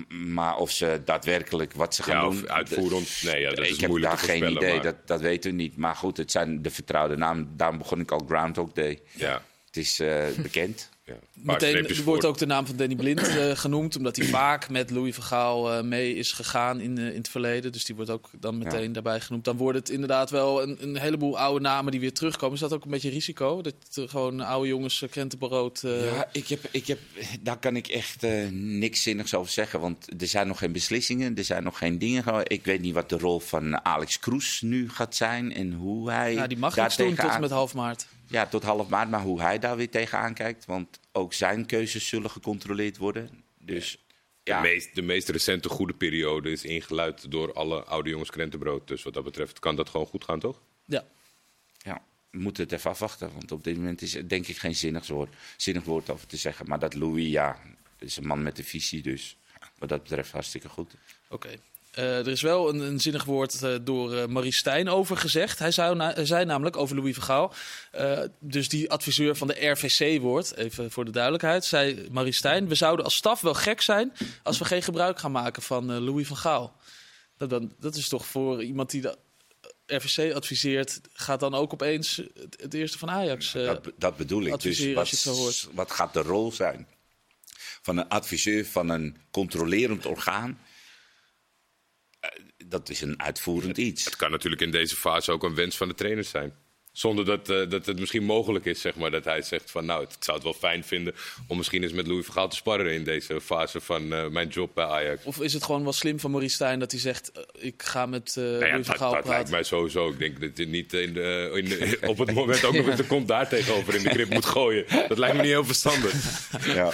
Maar of ze daadwerkelijk wat ze gaan Ja, doen... uitvoerend? Nee, ja, dat ik is heb moeilijk daar geen idee, maar- dat, dat weten we niet. Maar goed, het zijn de vertrouwde namen. Daarom begon ik al Groundhog Day. Ja, Het is eh, bekend. Ja. Meteen er wordt voor. ook de naam van Danny Blind eh, genoemd, omdat hij vaak met Louis van Gaal eh, mee is gegaan in, eh, in het verleden. Dus die wordt ook dan meteen daarbij genoemd. Dan wordt het inderdaad wel een, een heleboel oude namen die weer terugkomen. Is dat ook een beetje risico? Dat er gewoon oude jongens uh, krentenbrood... eh, Ja, ik heb, ik heb, daar kan ik echt niks zinnigs over zeggen. Want er zijn nog geen beslissingen, er zijn nog geen dingen. ge- Ik weet niet wat de rol van Alex Kroes nu gaat zijn en hoe hij ja, die mag daar doen tot met half maart. Ja, tot half maart, maar hoe hij daar weer tegenaan kijkt. Want ook zijn keuzes zullen gecontroleerd worden. Dus ja, De, meest, de meest recente goede periode is ingeluid door alle oude jongens krentenbrood. Dus wat dat betreft kan dat gewoon goed gaan, toch? Ja. ja, we moeten het even afwachten. Want op dit moment is er denk ik geen zinnig woord, zinnig woord over te zeggen. Maar dat Louis, ja, is een man met een visie. Dus wat dat betreft hartstikke goed. Oké. Eh, er is wel een, een zinnig woord eh, door eh Marie Stijn over gezegd. Hij, zou na- hij zei namelijk over Louis van Gaal, eh, dus die adviseur van de RVC wordt, even voor de duidelijkheid, zei Marie Stijn, we zouden als staf wel gek zijn als we geen gebruik gaan maken van Louis van Gaal. Dat, dan, dat is toch voor iemand die de RVC adviseert, gaat dan ook opeens het, het eerste van Ajax. dat, dat bedoel ik. Dus wat, als je het zo hoort. wat gaat de rol zijn van een adviseur van een controlerend orgaan? Dat is een uitvoerend iets. Het kan natuurlijk in deze fase ook een wens van de trainers zijn. Zonder dat, eh, dat het misschien mogelijk is, zeg maar, dat hij zegt van... nou, ik zou het wel fijn vinden om misschien eens met Louis Vergaal te sparren... in deze fase van eh, mijn job bij Ajax. Of is het gewoon wel slim van Maurice Stijn dat hij zegt... eh, ik ga met eh Nou ja, Louis dat, van Gaal dat lijkt praten? mij sowieso. Ik denk dat je niet in de, in de- op het moment ook nog eens de kont daar tegenover in de grip moet gooien. Dat lijkt me niet heel verstandig. Ja.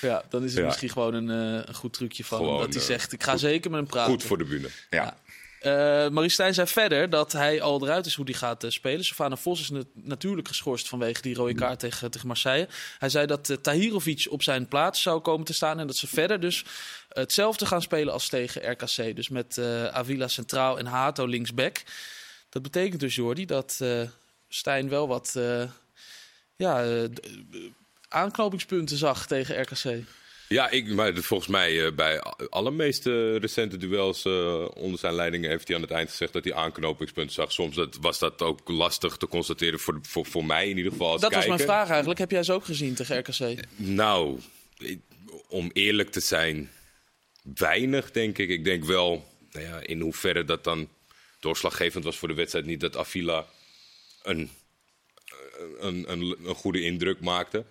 Ja, dan is het Ja. misschien gewoon een, eh, een goed trucje van hem. Dat hij zegt, ik ga zeker met hem praten. Goed voor de bühne. Ja. Eh Maurice Stijn zei verder dat hij al eruit is hoe hij gaat eh, spelen. Sofana Vos is nat- natuurlijk geschorst vanwege die rode kaart tegen, tegen Marseille. Hij zei dat eh, Tahirovic op zijn plaats zou komen te staan. En dat ze verder dus hetzelfde gaan spelen als tegen RKC. Dus met Avila centraal en Hato linksback. Dat betekent dus, Jordi, dat Stijn wel wat ja, aanknopingspunten zag tegen RKC. Ja, ik, maar volgens mij eh, bij alle meeste recente duels eh, onder zijn leiding heeft hij aan het eind gezegd dat hij aanknopingspunten zag. Soms dat, was dat ook lastig te constateren voor, voor, voor mij in ieder geval als Dat was mijn vraag eigenlijk. Heb jij ze ook gezien tegen RKC? Nou, ik- om eerlijk te zijn, weinig denk ik. Ik denk wel, nou ja, in hoeverre dat dan doorslaggevend was voor de wedstrijd. Niet dat Avila een, een, een, een goede indruk maakte.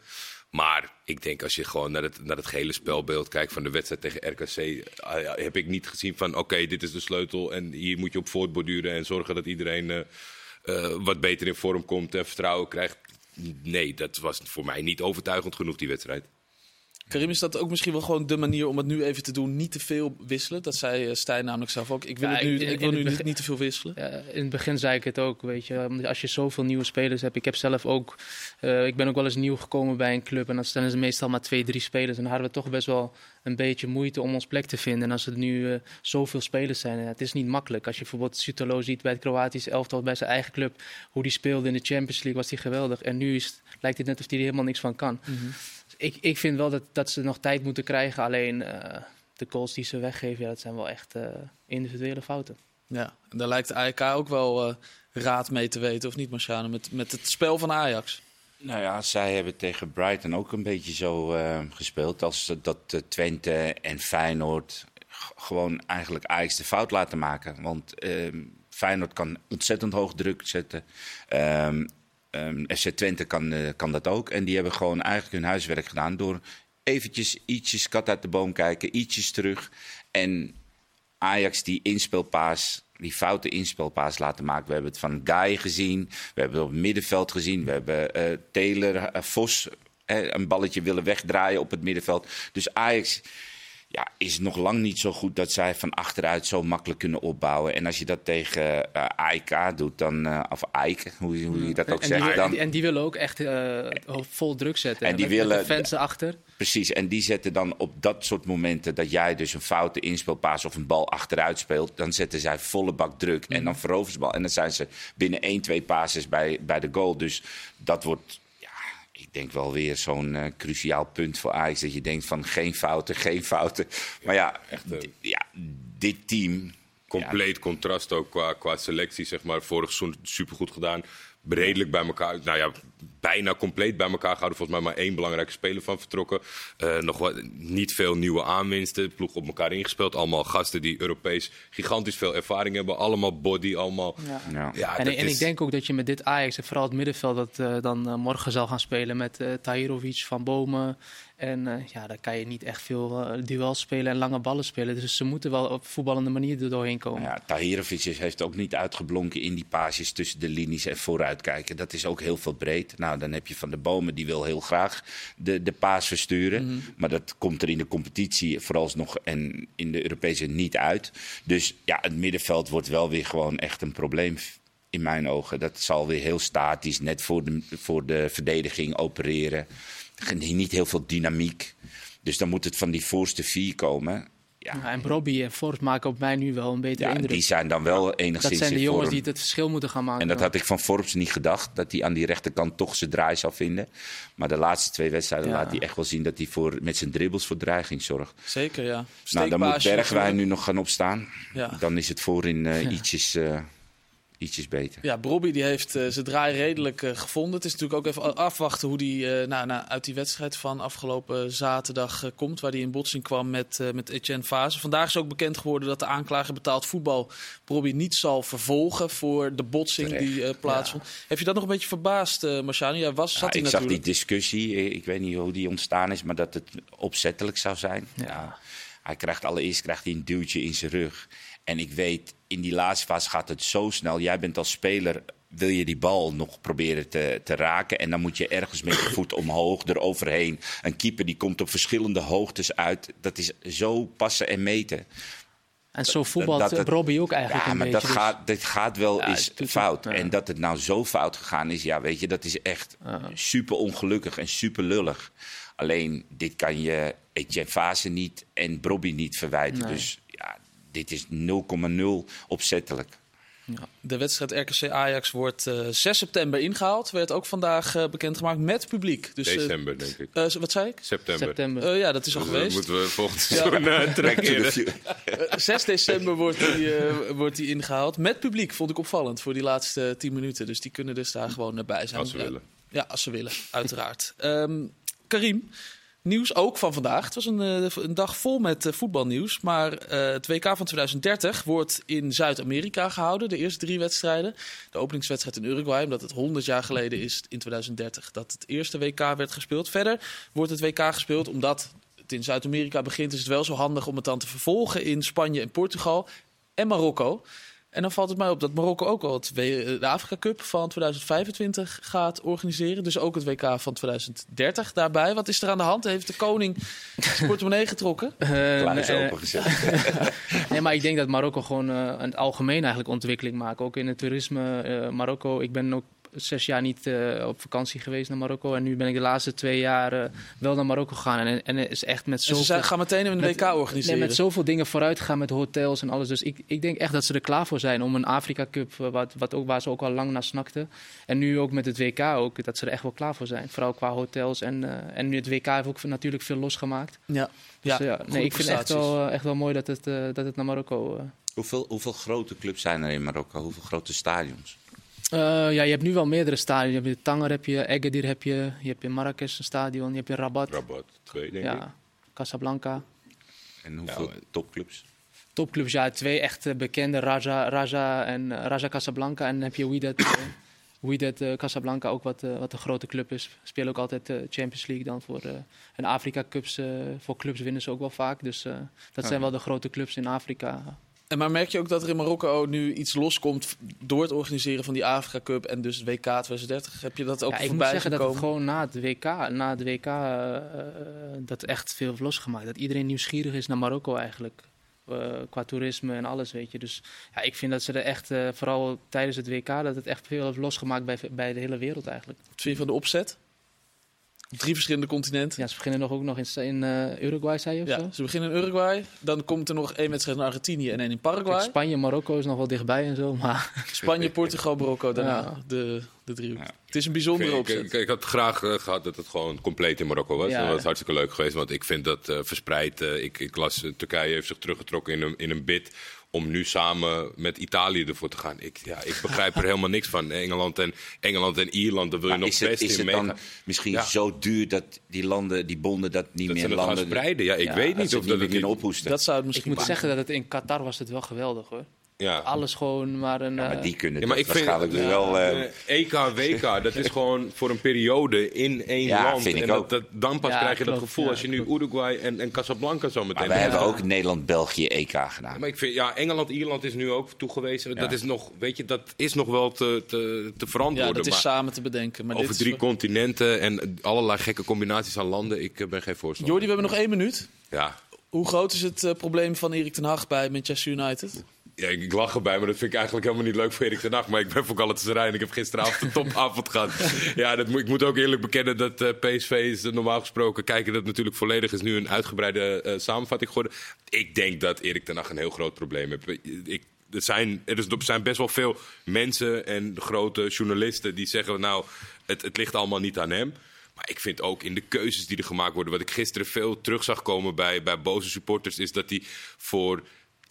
Maar ik denk als je gewoon naar het, naar het spelbeeld kijkt van de wedstrijd tegen RKC... ja, heb ik niet gezien van oké, dit is de sleutel en hier moet je op voortborduren... en zorgen dat iedereen eh, eh, wat beter in vorm komt en vertrouwen krijgt. Nee, dat was voor mij niet overtuigend genoeg, die wedstrijd. Karim, is dat ook misschien wel gewoon de manier om het nu even te doen? Niet te veel wisselen. Dat zei eh, Stijn namelijk zelf ook. Ik wil, Ja, het nu, in- ik wil nu niet, begin- niet te veel wisselen. Ja, in het begin zei ik het ook, weet je. Als je zoveel nieuwe spelers hebt. Ik heb zelf ook... eh, ik ben ook wel eens nieuw gekomen bij een club. En dan zijn er meestal maar twee, drie spelers. En dan hadden we toch best wel een beetje moeite om ons plek te vinden. En als er nu eh, zoveel spelers zijn, het is niet makkelijk. Als je bijvoorbeeld Sutalo ziet bij het Kroatisch elftal, bij zijn eigen club. Hoe die speelde in de Champions League, was hij geweldig. En nu is, lijkt het net of hij er helemaal niks van kan. Mhm. Ik, ik vind wel dat, dat ze nog tijd moeten krijgen. Alleen eh, de goals die ze weggeven, ja, dat zijn wel echt eh, individuele fouten. Ja, en daar lijkt de AEK ook wel eh, raad mee te weten, of niet, Marciano? Met, met het spel van Ajax. Nou ja, zij hebben tegen Brighton ook een beetje zo eh, gespeeld. Als ze dat Twente en Feyenoord gewoon eigenlijk Ajax de fout laten maken. Want ehm, Feyenoord kan ontzettend hoog druk zetten. Ehm, ehm, FC Twente kan, eh, kan dat ook. En die hebben gewoon eigenlijk hun huiswerk gedaan door eventjes ietsjes kat uit de boom kijken, ietsjes terug. En Ajax die inspelpaas, die foute inspelpaas laten maken. We hebben het van Guy gezien, we hebben het op het middenveld gezien, we hebben eh Taylor, eh, Vos een balletje willen wegdraaien op het middenveld. Dus Ajax ja, is nog lang niet zo goed dat zij van achteruit zo makkelijk kunnen opbouwen. En als je dat tegen AIK doet, dan, eh, of AIK, hoe, je- hoe je dat ook en, zegt, die, dan, en die willen ook echt eh, vol druk zetten. En die met, met willen- de fans erachter. Precies, en die zetten dan op dat soort momenten dat jij dus een foute inspeelpaas of een bal achteruit speelt, dan zetten zij volle bak druk en dan veroveren ze de bal. En dan zijn ze binnen 1, 2 passes bij, bij de goal. Dus dat wordt, ik denk wel weer zo'n eh, cruciaal punt voor Ajax. Dat je denkt van geen fouten, geen fouten. Maar ja, Echt, eh, ja dit team... Compleet contrast ook qua, qua selectie, zeg maar. Vorig seizoen supergoed gedaan. Redelijk bij elkaar, nou ja, bijna compleet bij elkaar gehouden. Volgens mij maar één belangrijke speler van vertrokken. Eh, nog wat, niet veel nieuwe aanwinsten. Ploeg op elkaar ingespeeld. Allemaal gasten die Europees gigantisch veel ervaring hebben. Allemaal body, allemaal... Ja. Ja, en, dat en is- ik denk ook dat je met dit Ajax, en vooral het middenveld, dat eh, dan eh, morgen zal gaan spelen met eh Tahirovic, Van Bomen. En eh, ja, dan kan je niet echt veel eh, duels spelen en lange ballen spelen. Dus ze moeten wel op voetballende manier er doorheen komen. Nou ja, Tahirovic heeft ook niet uitgeblonken in die paasjes tussen de linies en vooruitkijken. Dat is ook heel veel breed. Nou, dan heb je Van de Bomen, die wil heel graag de, de paas versturen. Maar dat komt er in de competitie vooralsnog en in de Europese niet uit. Dus ja, het middenveld wordt wel weer gewoon echt een probleem in mijn ogen. Dat zal weer heel statisch, net voor de, voor de verdediging opereren. Niet heel veel dynamiek. Dus dan moet het van die voorste vier komen. Ja, Ja, en Robbie en Forbes maken op mij nu wel een betere ja, indruk. die zijn dan wel enigszins dat zijn de jongens vorm. die het verschil moeten gaan maken. En dat had ik van Forbes niet gedacht, dat hij aan die rechterkant toch zijn draai zou vinden. Maar de laatste twee wedstrijden Ja. laat hij echt wel zien dat hij voor, met zijn dribbles voor dreiging zorgt. Zeker, ja. Nou, dan moet Bergwijn natuurlijk. nu nog gaan opstaan. Ja. Dan is het voorin eh, ietsjes, eh, ietsjes beter. Ja, Bobby die heeft uh, zijn draai redelijk uh, gevonden. Het is natuurlijk ook even afwachten hoe die uh, nou, nou, uit die wedstrijd van afgelopen zaterdag komt. Waar hij in botsing kwam met, met Etienne Fase. Vandaag is ook bekend geworden dat de aanklager betaald voetbal Bobby niet zal vervolgen voor de botsing Terecht. die plaatsvond. Ja. Heb je dat nog een beetje verbaasd, uh, Marciano? Ja, was, zat ja, ik zag die discussie, ik weet niet hoe die ontstaan is, maar dat het opzettelijk zou zijn. Ja. Hij krijgt allereerst krijgt hij een duwtje in zijn rug. En ik weet, in die laatste fase gaat het zo snel. Jij bent als speler, wil je die bal nog proberen te, te raken. En dan moet je ergens met je voet omhoog, eroverheen. Een keeper die komt op verschillende hoogtes uit. Dat is zo passen en meten. En zo voetbalt Robbie ook eigenlijk ja, een maar beetje. Dat, dus- gaat, dat gaat wel Ja, eens fout. ja. En dat het nou zo fout gegaan is, ja, weet je, dat is echt super ongelukkig en super lullig. Alleen, dit kan je Etienne Fase niet en Brobby niet verwijten. Nee. Dus dit is 0,0 opzettelijk. De wedstrijd RKC Ajax wordt eh 6 september ingehaald. Werd ook vandaag eh, bekendgemaakt met publiek. Dus, eh, December, denk ik. eh, wat zei ik? September. September. Eh, ja, dat is al Dus dan geweest. moeten we volgend seizoen terugkeren. Eh, 6 december wordt die, eh, wordt die ingehaald. Met publiek vond ik opvallend voor die laatste 10 minuten. Dus die kunnen dus daar gewoon eh, bij zijn. Als ze Ja. willen. Ja, als ze willen, uiteraard. Ehm, Karim, nieuws ook van vandaag. Het was een, eh, een dag vol met eh, voetbalnieuws. Maar eh, het WK van 2030 wordt in Zuid-Amerika gehouden. De eerste drie wedstrijden. De openingswedstrijd in Uruguay, omdat het 100 jaar geleden is in 2030 dat het eerste WK werd gespeeld. Verder wordt het WK gespeeld omdat het in Zuid-Amerika begint. Is het wel zo handig om het dan te vervolgen in Spanje en Portugal en Marokko. En dan valt het mij op dat Marokko ook al het W- de Afrika Cup van 2025 gaat organiseren. Dus ook het WK van 2030 daarbij. Wat is er aan de hand? Heeft de koning zijn portemonnee getrokken? Eh, Kluis nee, opengezet. nee, maar ik denk dat Marokko gewoon eh, in het algemeen eigenlijk ontwikkeling maakt. Ook in het toerisme. eh, Marokko, ik ben ook zes jaar niet eh, op vakantie geweest naar Marokko. En nu ben ik de laatste twee jaar eh, wel naar Marokko gegaan. En, en het is echt met zoveel... ze gaan meteen een met- WK organiseren. Nee, met zoveel dingen vooruit gaan met hotels en alles. Dus ik, ik denk echt dat ze er klaar voor zijn om een Afrika Cup, eh, wat, wat ook, waar ze ook al lang naar snakten. En nu ook met het WK ook, dat ze er echt wel klaar voor zijn. Vooral qua hotels. En, eh, en nu het WK heeft ook natuurlijk veel losgemaakt. ja. Dus, Ja, nee, ik vind het echt wel, echt wel mooi dat het, eh, dat het naar Marokko... Hoeveel, hoeveel grote clubs zijn er in Marokko? Hoeveel grote stadions? Eh, ja, je hebt nu wel meerdere stadions. Je hebt in Tanger heb je, Agadir heb je, je hebt in Marrakesh een stadion, je hebt in Rabat, Rabat, twee, denk ik. ja, Casablanca. En hoeveel topclubs? Topclubs, ja, twee echt bekende, Raja, Raja en eh, Raja Casablanca. En dan heb je Wydad, eh, Wydad Casablanca, ook wat, wat een grote club is. Spelen ook altijd de Champions League dan voor. eh en Afrika Cups, voor clubs winnen ze ook wel vaak. Dus eh, dat zijn wel de grote clubs in Afrika. En maar merk je ook dat er in Marokko nu iets loskomt door het organiseren van die Afrika Cup en dus het WK 2030? Heb je dat ook ja, ik moet zeggen dat het gewoon na het WK, na het WK eh, eh, dat echt veel heeft losgemaakt. Dat iedereen nieuwsgierig is naar Marokko eigenlijk. Eh, qua toerisme en alles, weet je. Dus ja, ik vind dat ze er echt, vooral tijdens het WK, dat het echt veel heeft losgemaakt bij, bij de hele wereld eigenlijk. Wat vind je van de opzet? Op drie verschillende continenten. Ja, ze beginnen nog ook nog in, in eh, Uruguay, zei je of Ja, zo? ze beginnen in Uruguay. Dan komt er nog één wedstrijd in Argentinië en één in Kijk, Paraguay. Spanje, Marokko is nog wel dichtbij en zo, maar Spanje, Portugal, Marokko daarna. Ja. De, de driehoek. Ja. Het is een bijzondere Ik, opzet. ik, ik had graag eh, gehad dat het gewoon compleet in Marokko was. Ja, dat was ja. hartstikke leuk geweest, want ik vind dat eh, verspreid. ik, ik las, Turkije heeft zich teruggetrokken in een, in een bid om nu samen met Italië ervoor te gaan. Ik, ja, ik begrijp er helemaal niks van. Engeland en, Engeland en Ierland, daar wil je Maar nog is het, best is in dan meegaan. misschien Ja. zo duur dat die landen, die bonden dat niet Dat meer ze het gaan landen... spreiden. Ja, ik Ja, weet dat niet ze of dat niet het niet... ophoesten. Dat zou het ik misschien moet zeggen dat het in Qatar was het wel geweldig hoor. Ja. Alles gewoon maar een... Ja, maar eh, die kunnen Ja, maar dat ik vind waarschijnlijk ja, wel... eh, eh, EK, WK, dat is gewoon voor een periode in één Ja, land. vind ik en dat, ook. dat- dan pas Ja, krijg je dat gevoel ja, als je nu. Uruguay en, en Casablanca zo meteen... maar wij hebben ook Nederland-België EK gedaan. Maar ik vind, ja, Engeland, Ierland is nu ook toegewezen. Dat is nog, weet je, dat is nog wel te, te, te Ja, verantwoorden. dat is maar samen te bedenken. Maar over dit drie is... continenten en allerlei gekke combinaties aan landen, ik ben geen voorstander. Jordi, we hebben nog één minuut. Ja. Hoe groot is het probleem van Erik ten Hag bij Manchester United? Ja, ik, lach erbij, maar dat vind ik eigenlijk helemaal niet leuk voor Erik ten Hag. Maar ik ben voor Galatasaray en ik heb gisteravond een topavond gehad. Ja, dat moet, ik moet ook eerlijk bekennen dat eh, PSV is normaal gesproken... kijken dat natuurlijk volledig is nu een uitgebreide eh, samenvatting geworden. Ik denk dat Erik ten Hag een heel groot probleem heeft. Ik, er, zijn, er zijn best wel veel mensen en grote journalisten die zeggen... nou, het, het ligt allemaal niet aan hem. Maar ik vind ook in de keuzes die er gemaakt worden... wat ik gisteren veel terug zag komen bij, bij boze supporters... is dat hij voor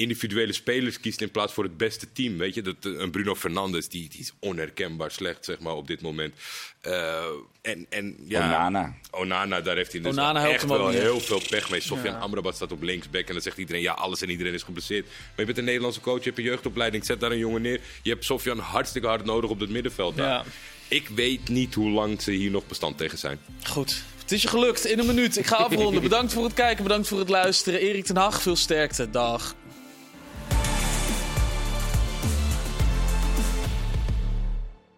individuele spelers kiest in plaats voor het beste team. Weet je, dat, eh, een Bruno Fernandes die, die is onherkenbaar slecht zeg maar, op dit moment. Eh, en, en, ja, Onana. Onana, daar heeft hij dus Onana echt wel niet. heel veel pech mee. Sofian Ja. Amrabat staat op linksback en dan zegt iedereen... ja, alles en iedereen is geblesseerd. Maar je bent een Nederlandse coach, je hebt een jeugdopleiding... zet daar een jongen neer. Je hebt Sofian hartstikke hard nodig op het middenveld. daar. Ja. Ik weet niet hoe lang ze hier nog bestand tegen zijn. Goed. Het is je gelukt in een minuut. Ik ga afronden. Bedankt voor het kijken, bedankt voor het luisteren. Erik ten Hag, veel sterkte. Dag.